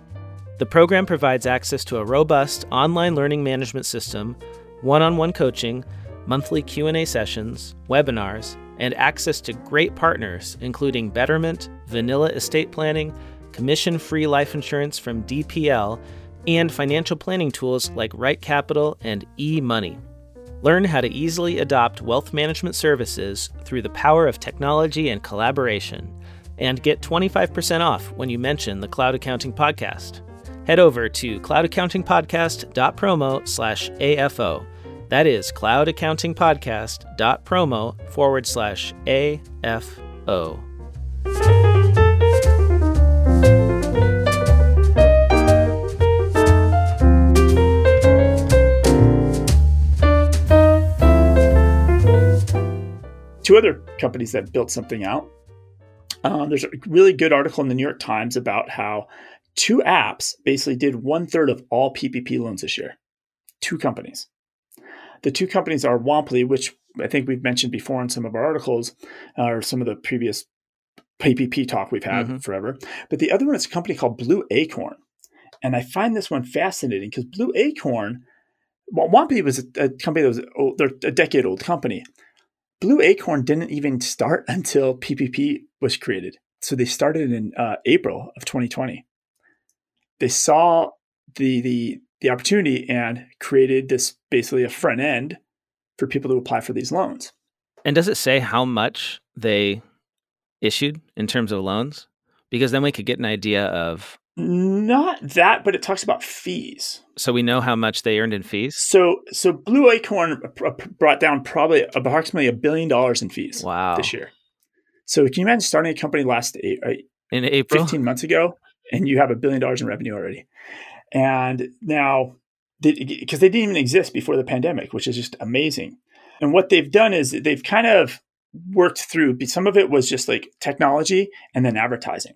The program provides access to a robust online learning management system, one-on-one coaching, monthly Q&A sessions, webinars, and access to great partners, including Betterment, Vanilla Estate Planning, commission free life insurance from DPL, and financial planning tools like Right Capital and eMoney. Learn how to easily adopt wealth management services through the power of technology and collaboration, and get 25% off when you mention the Cloud Accounting Podcast. Head over to cloudaccountingpodcast.promo slash AFO that is cloudaccountingpodcast.promo forward slash AFO. Two other companies that built something out. Um, there's a really good article in the New York Times about how two apps basically did one third of all PPP loans this year. Two companies. The two companies are Womply, which I think we've mentioned before in some of our articles uh, or some of the previous PPP talk we've had mm-hmm. forever. But the other one is a company called Blue Acorn. And I find this one fascinating because Blue Acorn, well, Womply was a, a company that was old, they're a decade old company. Blue Acorn didn't even start until PPP was created. So they started in uh, April of 2020. They saw the the the opportunity and created this basically a front end for people to apply for these loans. And does it say how much they issued in terms of loans? Because then we could get an idea of not that, but it talks about fees. So we know how much they earned in fees. So so Blue Acorn brought down probably approximately a billion dollars in fees. Wow. this year. So can you imagine starting a company last eight, in April, fifteen months ago, and you have a billion dollars in revenue already? And now, because they, didn't even exist before the pandemic, which is just amazing. And what they've done is they've kind of worked through, some of it was just like technology and then advertising.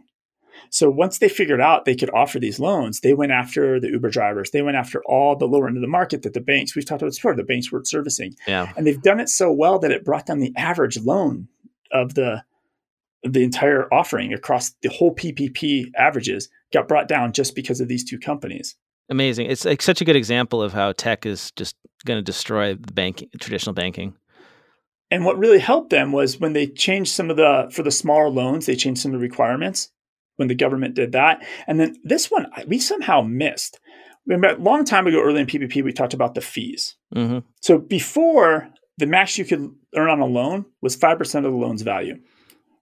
So once they figured out they could offer these loans, they went after the Uber drivers. They went after all the lower end of the market that the banks, we've talked about this before, the banks weren't servicing. Yeah. And they've done it so well that it brought down the average loan of the the entire offering across the whole PPP averages got brought down just because of these two companies. Amazing. It's like such a good example of how tech is just going to destroy the banking, traditional banking. And what really helped them was when they changed some of the for the smaller loans, they changed some of the requirements when the government did that. And then this one we somehow missed. Remember, a long time ago, early in PPP, we talked about the fees. Mm-hmm. So before the max you could earn on a loan was five percent of the loan's value.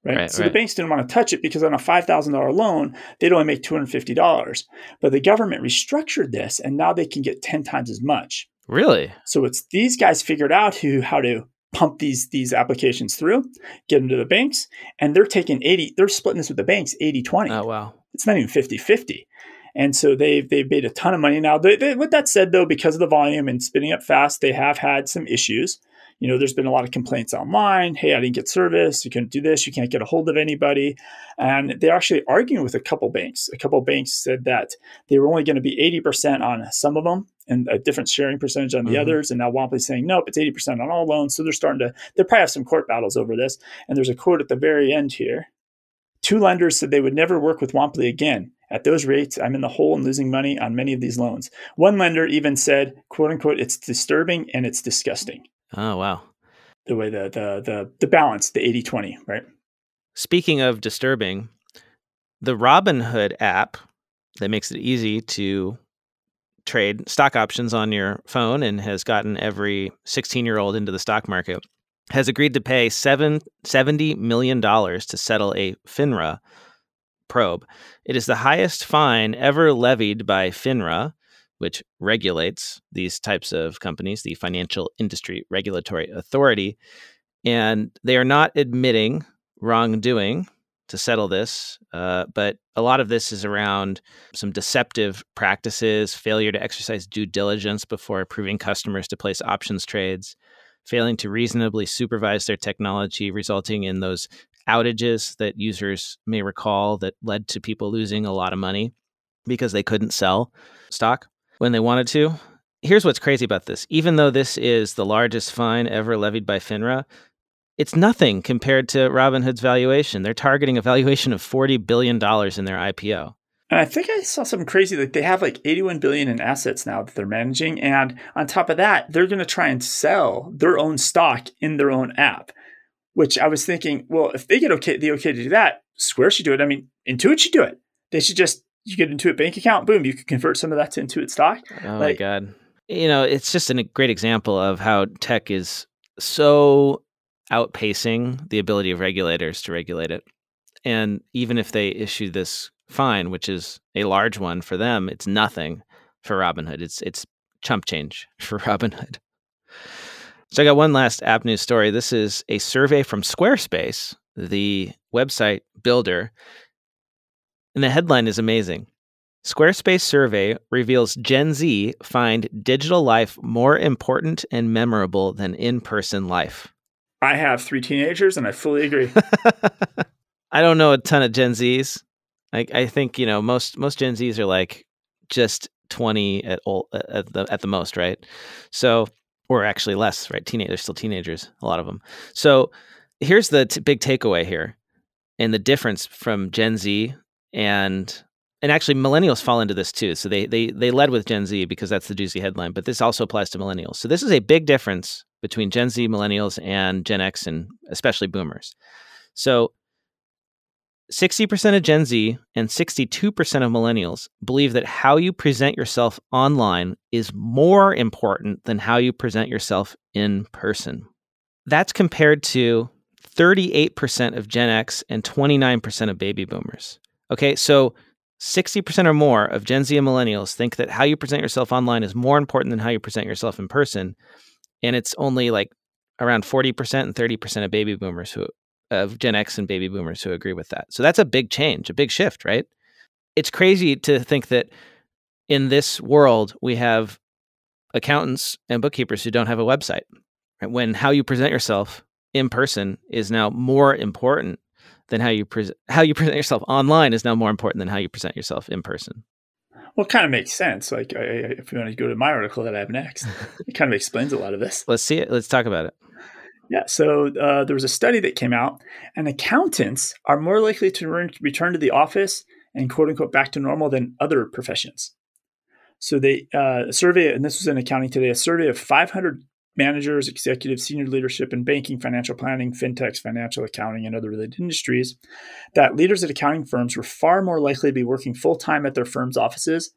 Right? right so right. the banks didn't want to touch it because on a $5,000 loan, they'd only make $250. But the government restructured this and now they can get 10 times as much. Really? So it's these guys figured out who how to pump these these applications through, get them to the banks, and they're taking 80 they're splitting this with the banks 80/20. Oh wow. It's not even 50/50. And so they've they've made a ton of money now. They, they, with that said, though, because of the volume and spinning up fast, they have had some issues you know, there's been a lot of complaints online. Hey, I didn't get service. You couldn't do this. You can't get a hold of anybody. And they're actually arguing with a couple banks. A couple banks said that they were only going to be 80% on some of them and a different sharing percentage on the mm-hmm. others. And now Womply's saying, nope, it's 80% on all loans. So they're starting to, they probably have some court battles over this. And there's a quote at the very end here. Two lenders said they would never work with Womply again. At those rates, I'm in the hole and losing money on many of these loans. One lender even said, quote unquote, it's disturbing and it's disgusting. Oh, wow. The way the the uh, the, the balance, the 80-20, right? Speaking of disturbing, the Robinhood app that makes it easy to trade stock options on your phone and has gotten every 16 year old into the stock market has agreed to pay seven, $70 million to settle a FINRA probe. It is the highest fine ever levied by FINRA, which regulates these types of companies, the Financial Industry Regulatory Authority. And they are not admitting wrongdoing to settle this, uh, but a lot of this is around some deceptive practices, failure to exercise due diligence before approving customers to place options trades, failing to reasonably supervise their technology, resulting in those outages that users may recall that led to people losing a lot of money because they couldn't sell stock when they wanted to. Here's what's crazy about this. Even though this is the largest fine ever levied by FINRA, it's nothing compared to Robinhood's valuation. They're targeting a valuation of $40 billion in their IPO. And I think I saw something crazy. Like they have like 81 billion in assets now that they're managing. And on top of that, they're going to try and sell their own stock in their own app, which I was thinking, well, if they get okay, the okay to do that, Square should do it. I mean, Intuit should do it. They should just you get Intuit bank account, boom, you could convert some of that into Intuit stock. Oh like, my god! You know, it's just a great example of how tech is so outpacing the ability of regulators to regulate it. And even if they issue this fine, which is a large one for them, it's nothing for Robinhood. It's it's chump change for Robinhood. So I got one last app news story. This is a survey from Squarespace, the website builder, and the headline is amazing. Squarespace survey reveals Gen Z find digital life more important and memorable than in person life. I have three teenagers and I fully agree. I don't know a ton of Gen Zs. I, I think, you know, most most Gen Zs are like just 20 at all at the at the most, right? So or actually less, right? Teenage they're still teenagers, a lot of them. So here's the t- big takeaway here and the difference from Gen Z and and actually millennials fall into this too. So they they they led with Gen Z because that's the juicy headline, but this also applies to millennials. So this is a big difference between Gen Z, millennials, and Gen X, and especially boomers. So 60% of Gen Z and 62% of millennials believe that how you present yourself online is more important than how you present yourself in person. That's compared to 38% of Gen X and 29% of baby boomers. Okay, so 60% or more of Gen Z and millennials think that how you present yourself online is more important than how you present yourself in person. And it's only like around 40% and 30% of baby boomers who, of Gen X and baby boomers who agree with that. So that's a big change, a big shift, right? It's crazy to think that in this world, we have accountants and bookkeepers who don't have a website, right? when how you present yourself in person is now more important than how you present how you present yourself online is now more important than how you present yourself in person. Well, it kind of makes sense. Like, I, if you want to go to my article that I have next, it kind of explains a lot of this. Let's see it. Let's talk about it. Yeah. So uh, there was a study that came out, and accountants are more likely to re- return to the office and quote unquote back to normal than other professions. So they uh, a survey, and this was in accounting today, a survey of 500 managers, executives, senior leadership in banking, financial planning, fintechs, financial accounting, and other related industries, that leaders at accounting firms were far more likely to be working full time at their firm's offices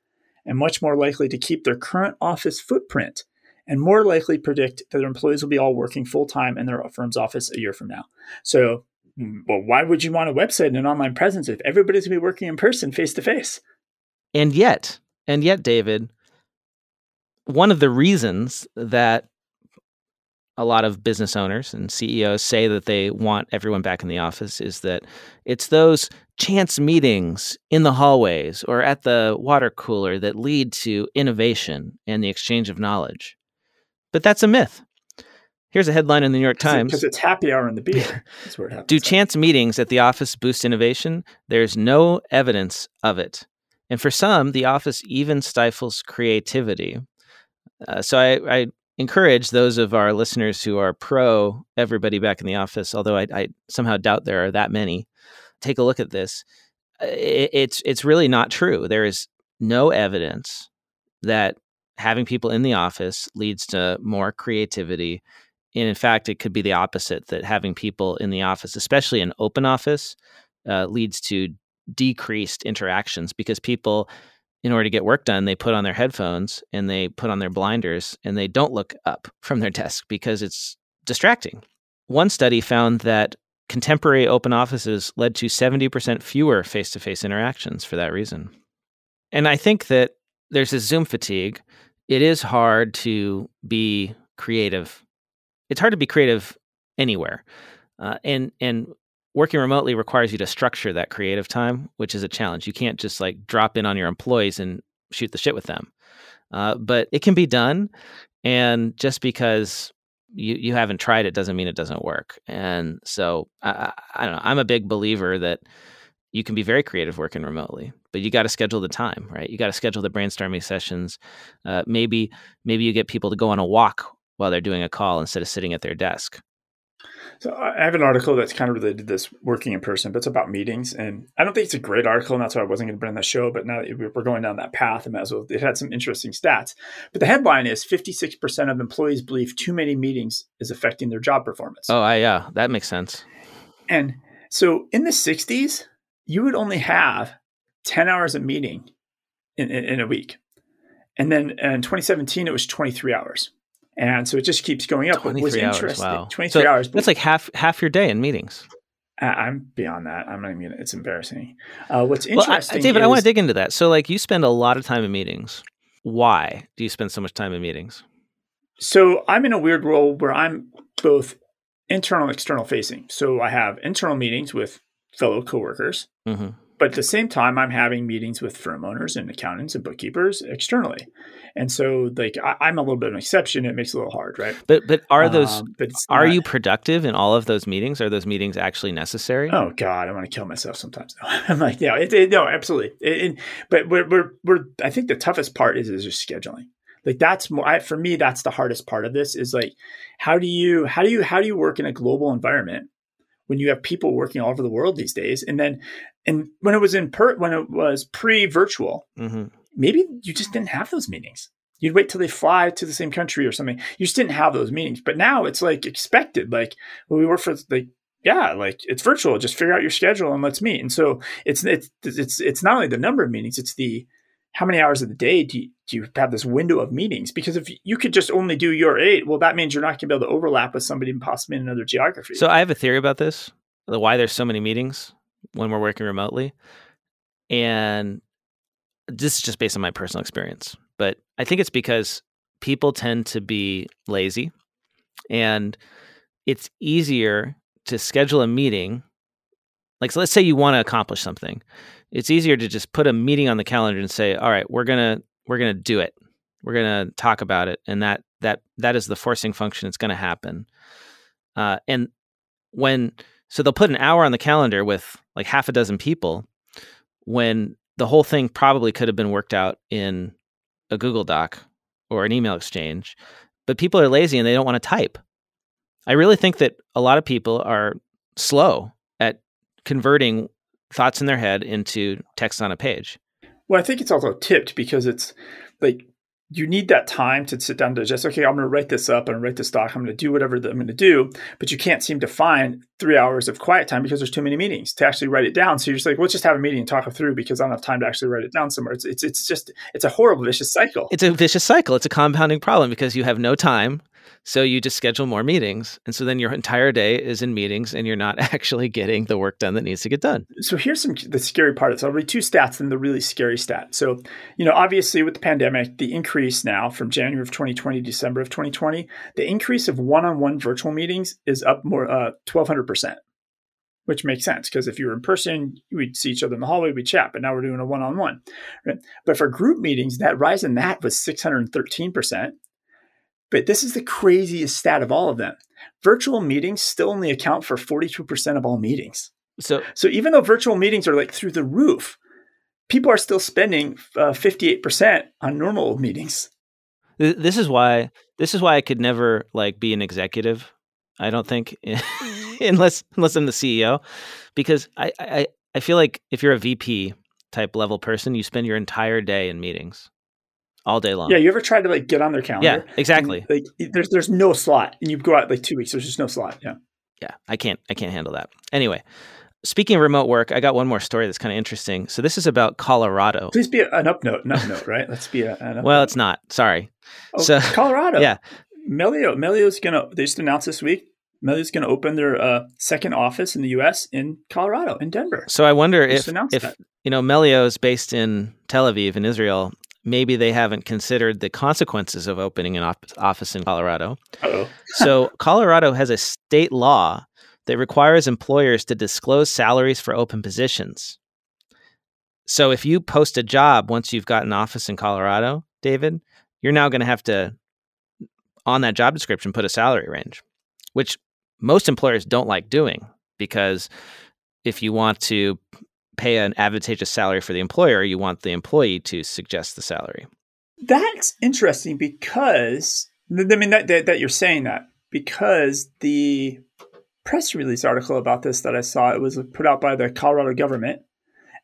and much more likely to keep their current office footprint and more likely predict that their employees will be all working full time in their firm's office a year from now. So, hmm, well, why would you want a website and an online presence if everybody's going to be working in person face to face? And yet, and yet, David, one of the reasons that a lot of business owners and CEOs say that they want everyone back in the office is that it's those chance meetings in the hallways or at the water cooler that lead to innovation and the exchange of knowledge. But that's a myth. Here's a headline in the New York Times. Because it's happy hour in the beer. That's where it happens. Do chance meetings at the office boost innovation? There's no evidence of it. And for some, the office even stifles creativity. Uh, so I, I, encourage those of our listeners who are pro everybody back in the office, although I, I somehow doubt there are that many, take a look at this. It, it's it's really not true. There is no evidence that having people in the office leads to more creativity. And in fact, it could be the opposite that having people in the office, especially an open office, uh, leads to decreased interactions because people in order to get work done, they put on their headphones and they put on their blinders and they don't look up from their desk because it's distracting. One study found that contemporary open offices led to 70% fewer face to face interactions for that reason. And I think that there's this Zoom fatigue. It is hard to be creative. It's hard to be creative anywhere. Uh, and and working remotely requires you to structure that creative time, which is a challenge. You can't just like drop in on your employees and shoot the shit with them. Uh, but it can be done. And just because you, you haven't tried it doesn't mean it doesn't work. And so I, I don't know. I'm a big believer that you can be very creative working remotely, but you got to schedule the time, right? You got to schedule the brainstorming sessions. Uh, maybe maybe you get people to go on a walk while they're doing a call instead of sitting at their desk. So I have an article that's kind of related to this working in person, but it's about meetings. And I don't think it's a great article, and that's why I wasn't going to bring the show. But now that we're going down that path, and as well, it had some interesting stats. But the headline is 56% of employees believe too many meetings is affecting their job performance. Oh, I, yeah, that makes sense. And so in the 60s, you would only have 10 hours of meeting in, in, in a week. And then uh, in 2017, it was 23 hours. And so it just keeps going up. Twenty three hours. Wow. 23 so hours. That's like half half your day in meetings. I'm beyond that. I'm not even. It's embarrassing. Uh, what's interesting, well, I, David, is, I want to dig into that. So, like, you spend a lot of time in meetings. Why do you spend so much time in meetings? So, I'm in a weird role where I'm both internal and external facing. So, I have internal meetings with fellow coworkers, mm-hmm. But at the same time, I'm having meetings with firm owners and accountants and bookkeepers externally. And so, like, I, am a little bit of an exception. It makes it a little hard, right? But but are those um, but are not, you productive in all of those meetings? Are those meetings actually necessary? Oh God, I want to kill myself sometimes. I'm like, yeah, it, it, no, absolutely. It, but we're, we're we're I think the toughest part is is just scheduling. Like that's more I, for me. That's the hardest part of this. Is like, how do you how do you how do you work in a global environment when you have people working all over the world these days? And then and when it was in per when it was pre virtual. Mm-hmm maybe you just didn't have those meetings. You'd wait till they fly to the same country or something. You just didn't have those meetings. But now it's like expected. Like when we work for like yeah, like it's virtual. Just figure out your schedule and let's meet. And so it's it's it's it's not only the number of meetings, it's the how many hours of the day do you, do you have this window of meetings? Because if you could just only do your eight, well, that means you're not going to be able to overlap with somebody possibly in another geography. So I have a theory about this, why there's so many meetings when we're working remotely. And this is just based on my personal experience, but I think it's because people tend to be lazy and it's easier to schedule a meeting. Like, so let's say you want to accomplish something. It's easier to just put a meeting on the calendar and say, all right, we're going to, we're to do it. We're going to talk about it. And that, that, that is the forcing function. It's going to happen. Uh, and when, so they'll put an hour on the calendar with like half a dozen people when the whole thing probably could have been worked out in a Google Doc or an email exchange, but people are lazy and they don't want to type. I really think that a lot of people are slow at converting thoughts in their head into text on a page. Well, I think it's also tipped because it's like you need that time to sit down to just okay i'm going to write this up and write this doc. I'm going to do whatever i'm going to do but you can't seem to find three hours of quiet time because there's too many meetings to actually write it down. So you're just like let's just have a meeting and talk it through because i don't have time to actually write it down somewhere. It's, it's, it's just it's a horrible vicious cycle. It's a vicious cycle. It's a compounding problem because you have no time so you just schedule more meetings. And so then your entire day is in meetings and you're not actually getting the work done that needs to get done. So here's some the scary part. So I'll read two stats and the really scary stat. So, you know, obviously with the pandemic, the increase now from January of 2020 to December of 2020, the increase of one-on-one virtual meetings is up more uh 1200% which makes sense because if you were in person, we'd see each other in the hallway, we'd chat. But now we're doing a one-on-one, right? But for group meetings, that rise in that was 613%, But this is the craziest stat of all of them. Virtual meetings still only account for 42% of all meetings. So, so even though virtual meetings are like through the roof, people are still spending uh, 58% on normal meetings. This is why this is why I could never like be an executive. I don't think unless unless I'm the CEO because I, I I feel like if you're a VP type level person, you spend your entire day in meetings all day long. Yeah, you ever tried to like get on their calendar? Yeah, exactly. And, like there's there's no slot, and you go out like two weeks. There's just no slot. Yeah. Yeah, I can't I can't handle that. Anyway, Speaking of remote work, I got one more story that's kind of interesting. So this is about Colorado. Please be an up note, an up note, right? Let's be a, an up Well, note. it's not. Sorry. Oh, so Colorado. Yeah. Melio. Melio's gonna. They just announced this week. Melio's going to open their uh, second office in the U.S. in Colorado, in Denver. So I wonder if, if that. you know, Melio is based in Tel Aviv in Israel. Maybe they haven't considered the consequences of opening an op- office in Colorado. so Colorado has a state law that requires employers to disclose salaries for open positions. So if you post a job once you've got an office in Colorado, David, you're now going to have to, on that job description, put a salary range, which most employers don't like doing because if you want to pay an advantageous salary for the employer, you want the employee to suggest the salary. That's interesting because I mean that, that, that you're saying that because the press release article about this that I saw. It was put out by the Colorado government.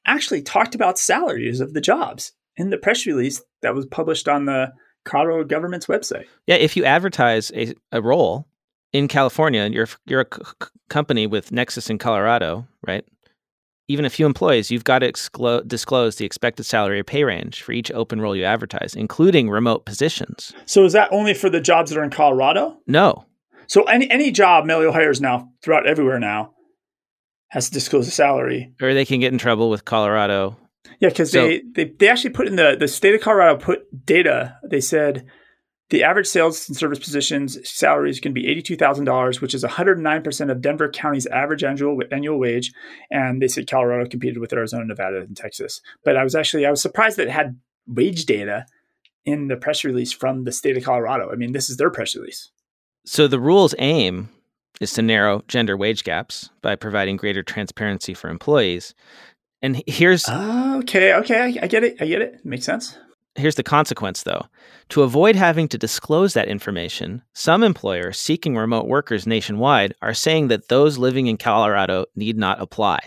Actually, talked about salaries of the jobs in the press release that was published on the Colorado government's website. Yeah, if you advertise a, a role in California, you're you're a c- company with Nexus in Colorado, right? Even a few employees, you've got to exclo- disclose the expected salary or pay range for each open role you advertise, including remote positions. So, is that only for the jobs that are in Colorado? No, so any any job Melio hires now throughout everywhere now has to disclose a salary, or they can get in trouble with Colorado. Yeah, because so, they, they they actually put in the the state of Colorado put data. They said the average sales and service positions salaries can be eighty two thousand dollars, which is one hundred nine percent of Denver County's average annual annual wage. And they said Colorado competed with Arizona, Nevada, and Texas. But I was actually I was surprised that it had wage data in the press release from the state of Colorado. I mean, this is their press release. So the rule's aim is to narrow gender wage gaps by providing greater transparency for employees. And here's okay, okay, I, I get it, I get it. it. Makes sense. Here's the consequence, though. To avoid having to disclose that information, some employers seeking remote workers nationwide are saying that those living in Colorado need not apply.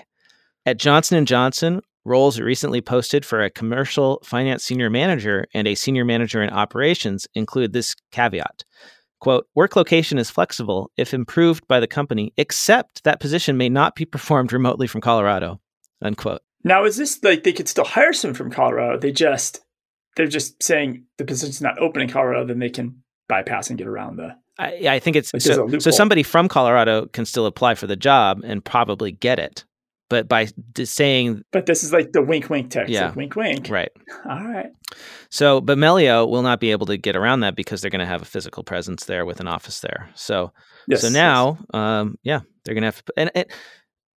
At Johnson & Johnson, roles recently posted for a commercial finance senior manager and a senior manager in operations include this caveat. Quote, work location is flexible if improved by the company, except that position may not be performed remotely from Colorado. Unquote. Now, is this like they could still hire someone from Colorado? They just they're just saying the position's not open in Colorado, then they can bypass and get around the. I, I think it's like so, so. Somebody from Colorado can still apply for the job and probably get it but by saying but this is like the wink wink text yeah like wink wink right all right so but melio will not be able to get around that because they're going to have a physical presence there with an office there so yes, so now yes. um yeah they're going to have to and it,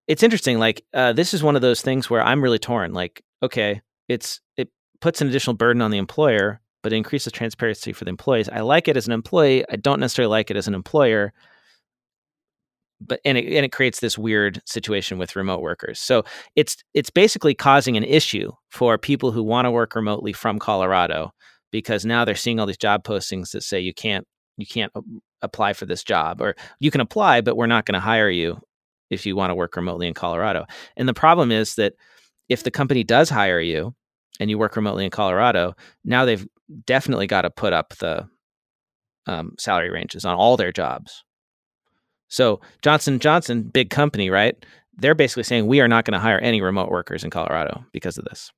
it's interesting like uh, this is one of those things where i'm really torn like okay it's it puts an additional burden on the employer but it increases transparency for the employees i like it as an employee i don't necessarily like it as an employer but and it, and it creates this weird situation with remote workers. So it's it's basically causing an issue for people who want to work remotely from Colorado because now they're seeing all these job postings that say you can't you can't apply for this job or you can apply but we're not going to hire you if you want to work remotely in Colorado. And the problem is that if the company does hire you and you work remotely in Colorado, now they've definitely got to put up the um, salary ranges on all their jobs so Johnson Johnson, big company, right? They're basically saying we are not going to hire any remote workers in Colorado because of this.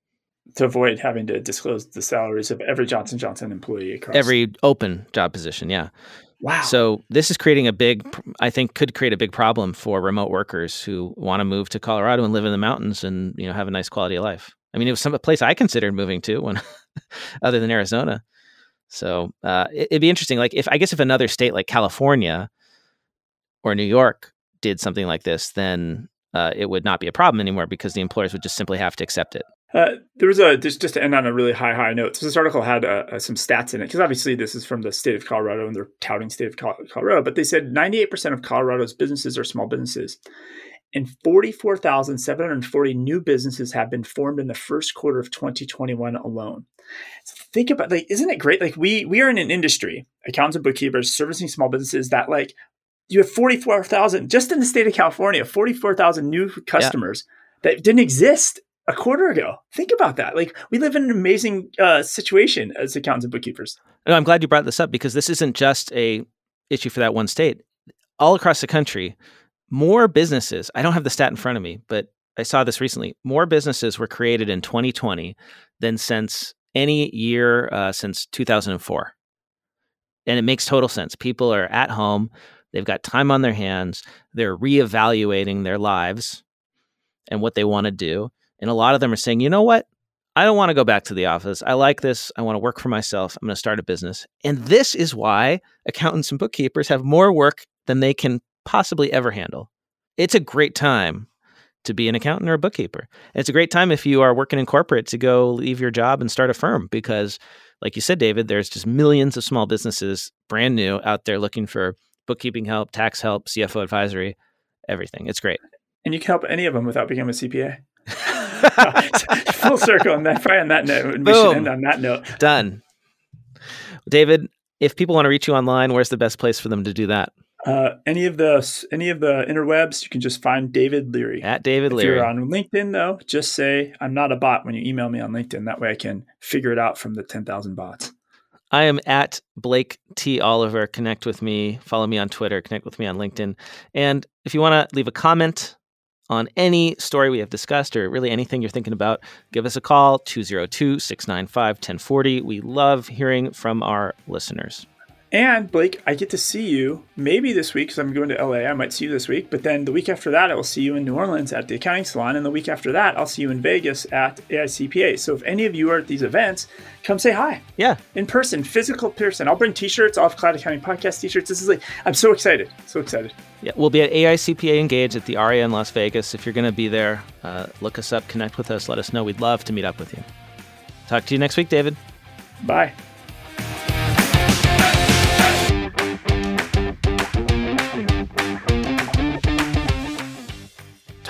To avoid having to disclose the salaries of every Johnson Johnson employee across every open job position, yeah. Wow. So this is creating a big, I think, could create a big problem for remote workers who want to move to Colorado and live in the mountains and you know have a nice quality of life. I mean, it was some place I considered moving to when, other than Arizona. So uh, it, it'd be interesting. Like if I guess if another state like California or New York did something like this, then uh, it would not be a problem anymore because the employers would just simply have to accept it. Uh, there was a just just to end on a really high high note. So this article had uh, uh, some stats in it because obviously this is from the state of Colorado and they're touting state of Colorado. But they said 98% of Colorado's businesses are small businesses, and 44,740 new businesses have been formed in the first quarter of 2021 alone. So think about like, isn't it great? Like we we are in an industry, accountants and bookkeepers servicing small businesses that like you have 44,000 just in the state of California, 44,000 new customers yeah. that didn't exist a quarter ago. Think about that. Like we live in an amazing uh, situation as accountants and bookkeepers. No, I'm glad you brought this up because this isn't just a issue for that one state. All across the country, more businesses. I don't have the stat in front of me, but I saw this recently. More businesses were created in 2020 than since any year uh, since 2004. And it makes total sense. People are at home, they've got time on their hands, they're reevaluating their lives and what they want to do. And a lot of them are saying, you know what? I don't want to go back to the office. I like this. I want to work for myself. I'm going to start a business. And this is why accountants and bookkeepers have more work than they can possibly ever handle. It's a great time to be an accountant or a bookkeeper. And it's a great time if you are working in corporate to go leave your job and start a firm because, like you said, David, there's just millions of small businesses brand new out there looking for bookkeeping help, tax help, CFO advisory, everything. It's great. And you can help any of them without becoming a CPA. Full circle. And that, probably on that note, we Boom. should end on that note. Done. David, if people want to reach you online, where's the best place for them to do that? Uh, any of the any of the interwebs, you can just find David Leary at David Leary. If you're on LinkedIn, though, just say I'm not a bot when you email me on LinkedIn. That way, I can figure it out from the ten thousand bots. I am at Blake T Oliver. Connect with me. Follow me on Twitter. Connect with me on LinkedIn. And if you want to leave a comment on any story we have discussed or really anything you're thinking about, give us a call 202 695 1040. We love hearing from our listeners. And Blake, I get to see you maybe this week because I'm going to LA. I might see you this week, but then the week after that, I will see you in New Orleans at the accounting salon, and the week after that, I'll see you in Vegas at AICPA. So if any of you are at these events, come say hi. Yeah, in person, physical person. I'll bring T-shirts, off Cloud Accounting podcast T-shirts. This is like I'm so excited, so excited. Yeah, we'll be at AICPA Engage at the ARIA in Las Vegas. If you're going to be there, uh, look us up, connect with us, let us know. We'd love to meet up with you. Talk to you next week, David. Bye.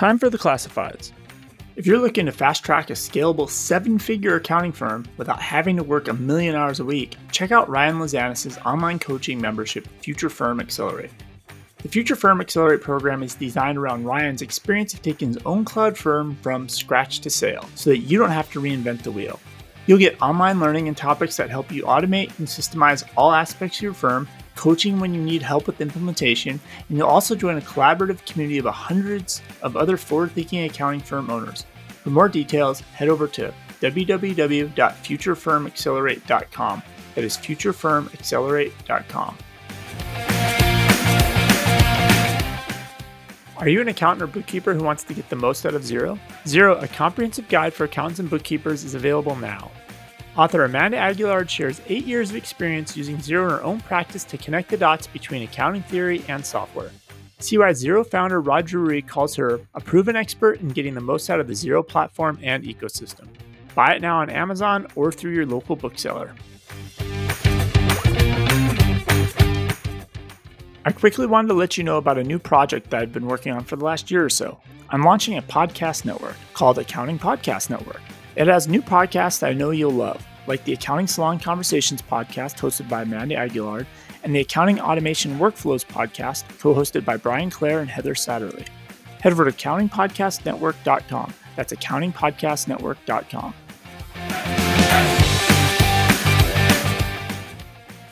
Time for the classifieds. If you're looking to fast track a scalable seven figure accounting firm without having to work a million hours a week, check out Ryan Lazanis' online coaching membership, Future Firm Accelerate. The Future Firm Accelerate program is designed around Ryan's experience of taking his own cloud firm from scratch to sale so that you don't have to reinvent the wheel. You'll get online learning and topics that help you automate and systemize all aspects of your firm coaching when you need help with implementation, and you'll also join a collaborative community of hundreds of other forward thinking accounting firm owners. For more details, head over to www.futurefirmaccelerate.com. That is futurefirmaccelerate.com. Are you an accountant or bookkeeper who wants to get the most out of Xero? Xero, a comprehensive guide for accountants and bookkeepers, is available now. Author Amanda Aguillard shares eight years of experience using Xero in her own practice to connect the dots between accounting theory and software. Why Xero founder Rod Drury calls her a proven expert in getting the most out of the Xero platform and ecosystem. Buy it now on Amazon or through your local bookseller. I quickly wanted to let you know about a new project that I've been working on for the last year or so. I'm launching a podcast network called Accounting Podcast Network. It has new podcasts that I know you'll love, like the Accounting Salon Conversations podcast hosted by Amanda Aguillard and the Accounting Automation Workflows podcast co hosted by Brian Clare and Heather Satterley. Head over to accountingpodcastnetwork.com. That's accountingpodcastnetwork.com.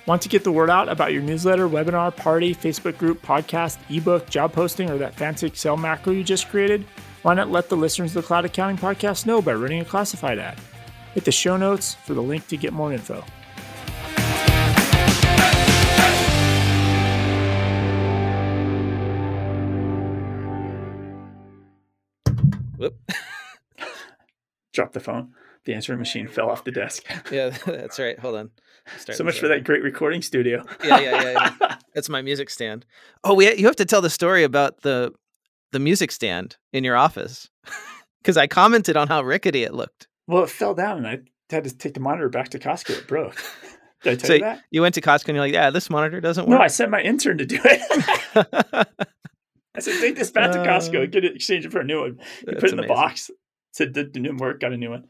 Want to get the word out about your newsletter, webinar, party, Facebook group, podcast, ebook, job posting, or that fancy Excel macro you just created? Why not let the listeners of the Cloud Accounting Podcast know by running a classified ad? Hit the show notes for the link to get more info. Whoop. Dropped the phone. The answering machine fell off the desk. yeah, that's right. Hold on. Start so much for that great recording studio. yeah, yeah, yeah, yeah. That's my music stand. Oh, we you have to tell the story about the the music stand in your office because I commented on how rickety it looked. Well, it fell down, and I had to take the monitor back to Costco. It broke. Did I tell So you that? you went to Costco and you're like, yeah, this monitor doesn't work." No. I sent my intern to do it. I said, take this back to Costco, Uh, get it, exchange it for a new one. He That's put it in the box. Said "Did the new work, got a new one.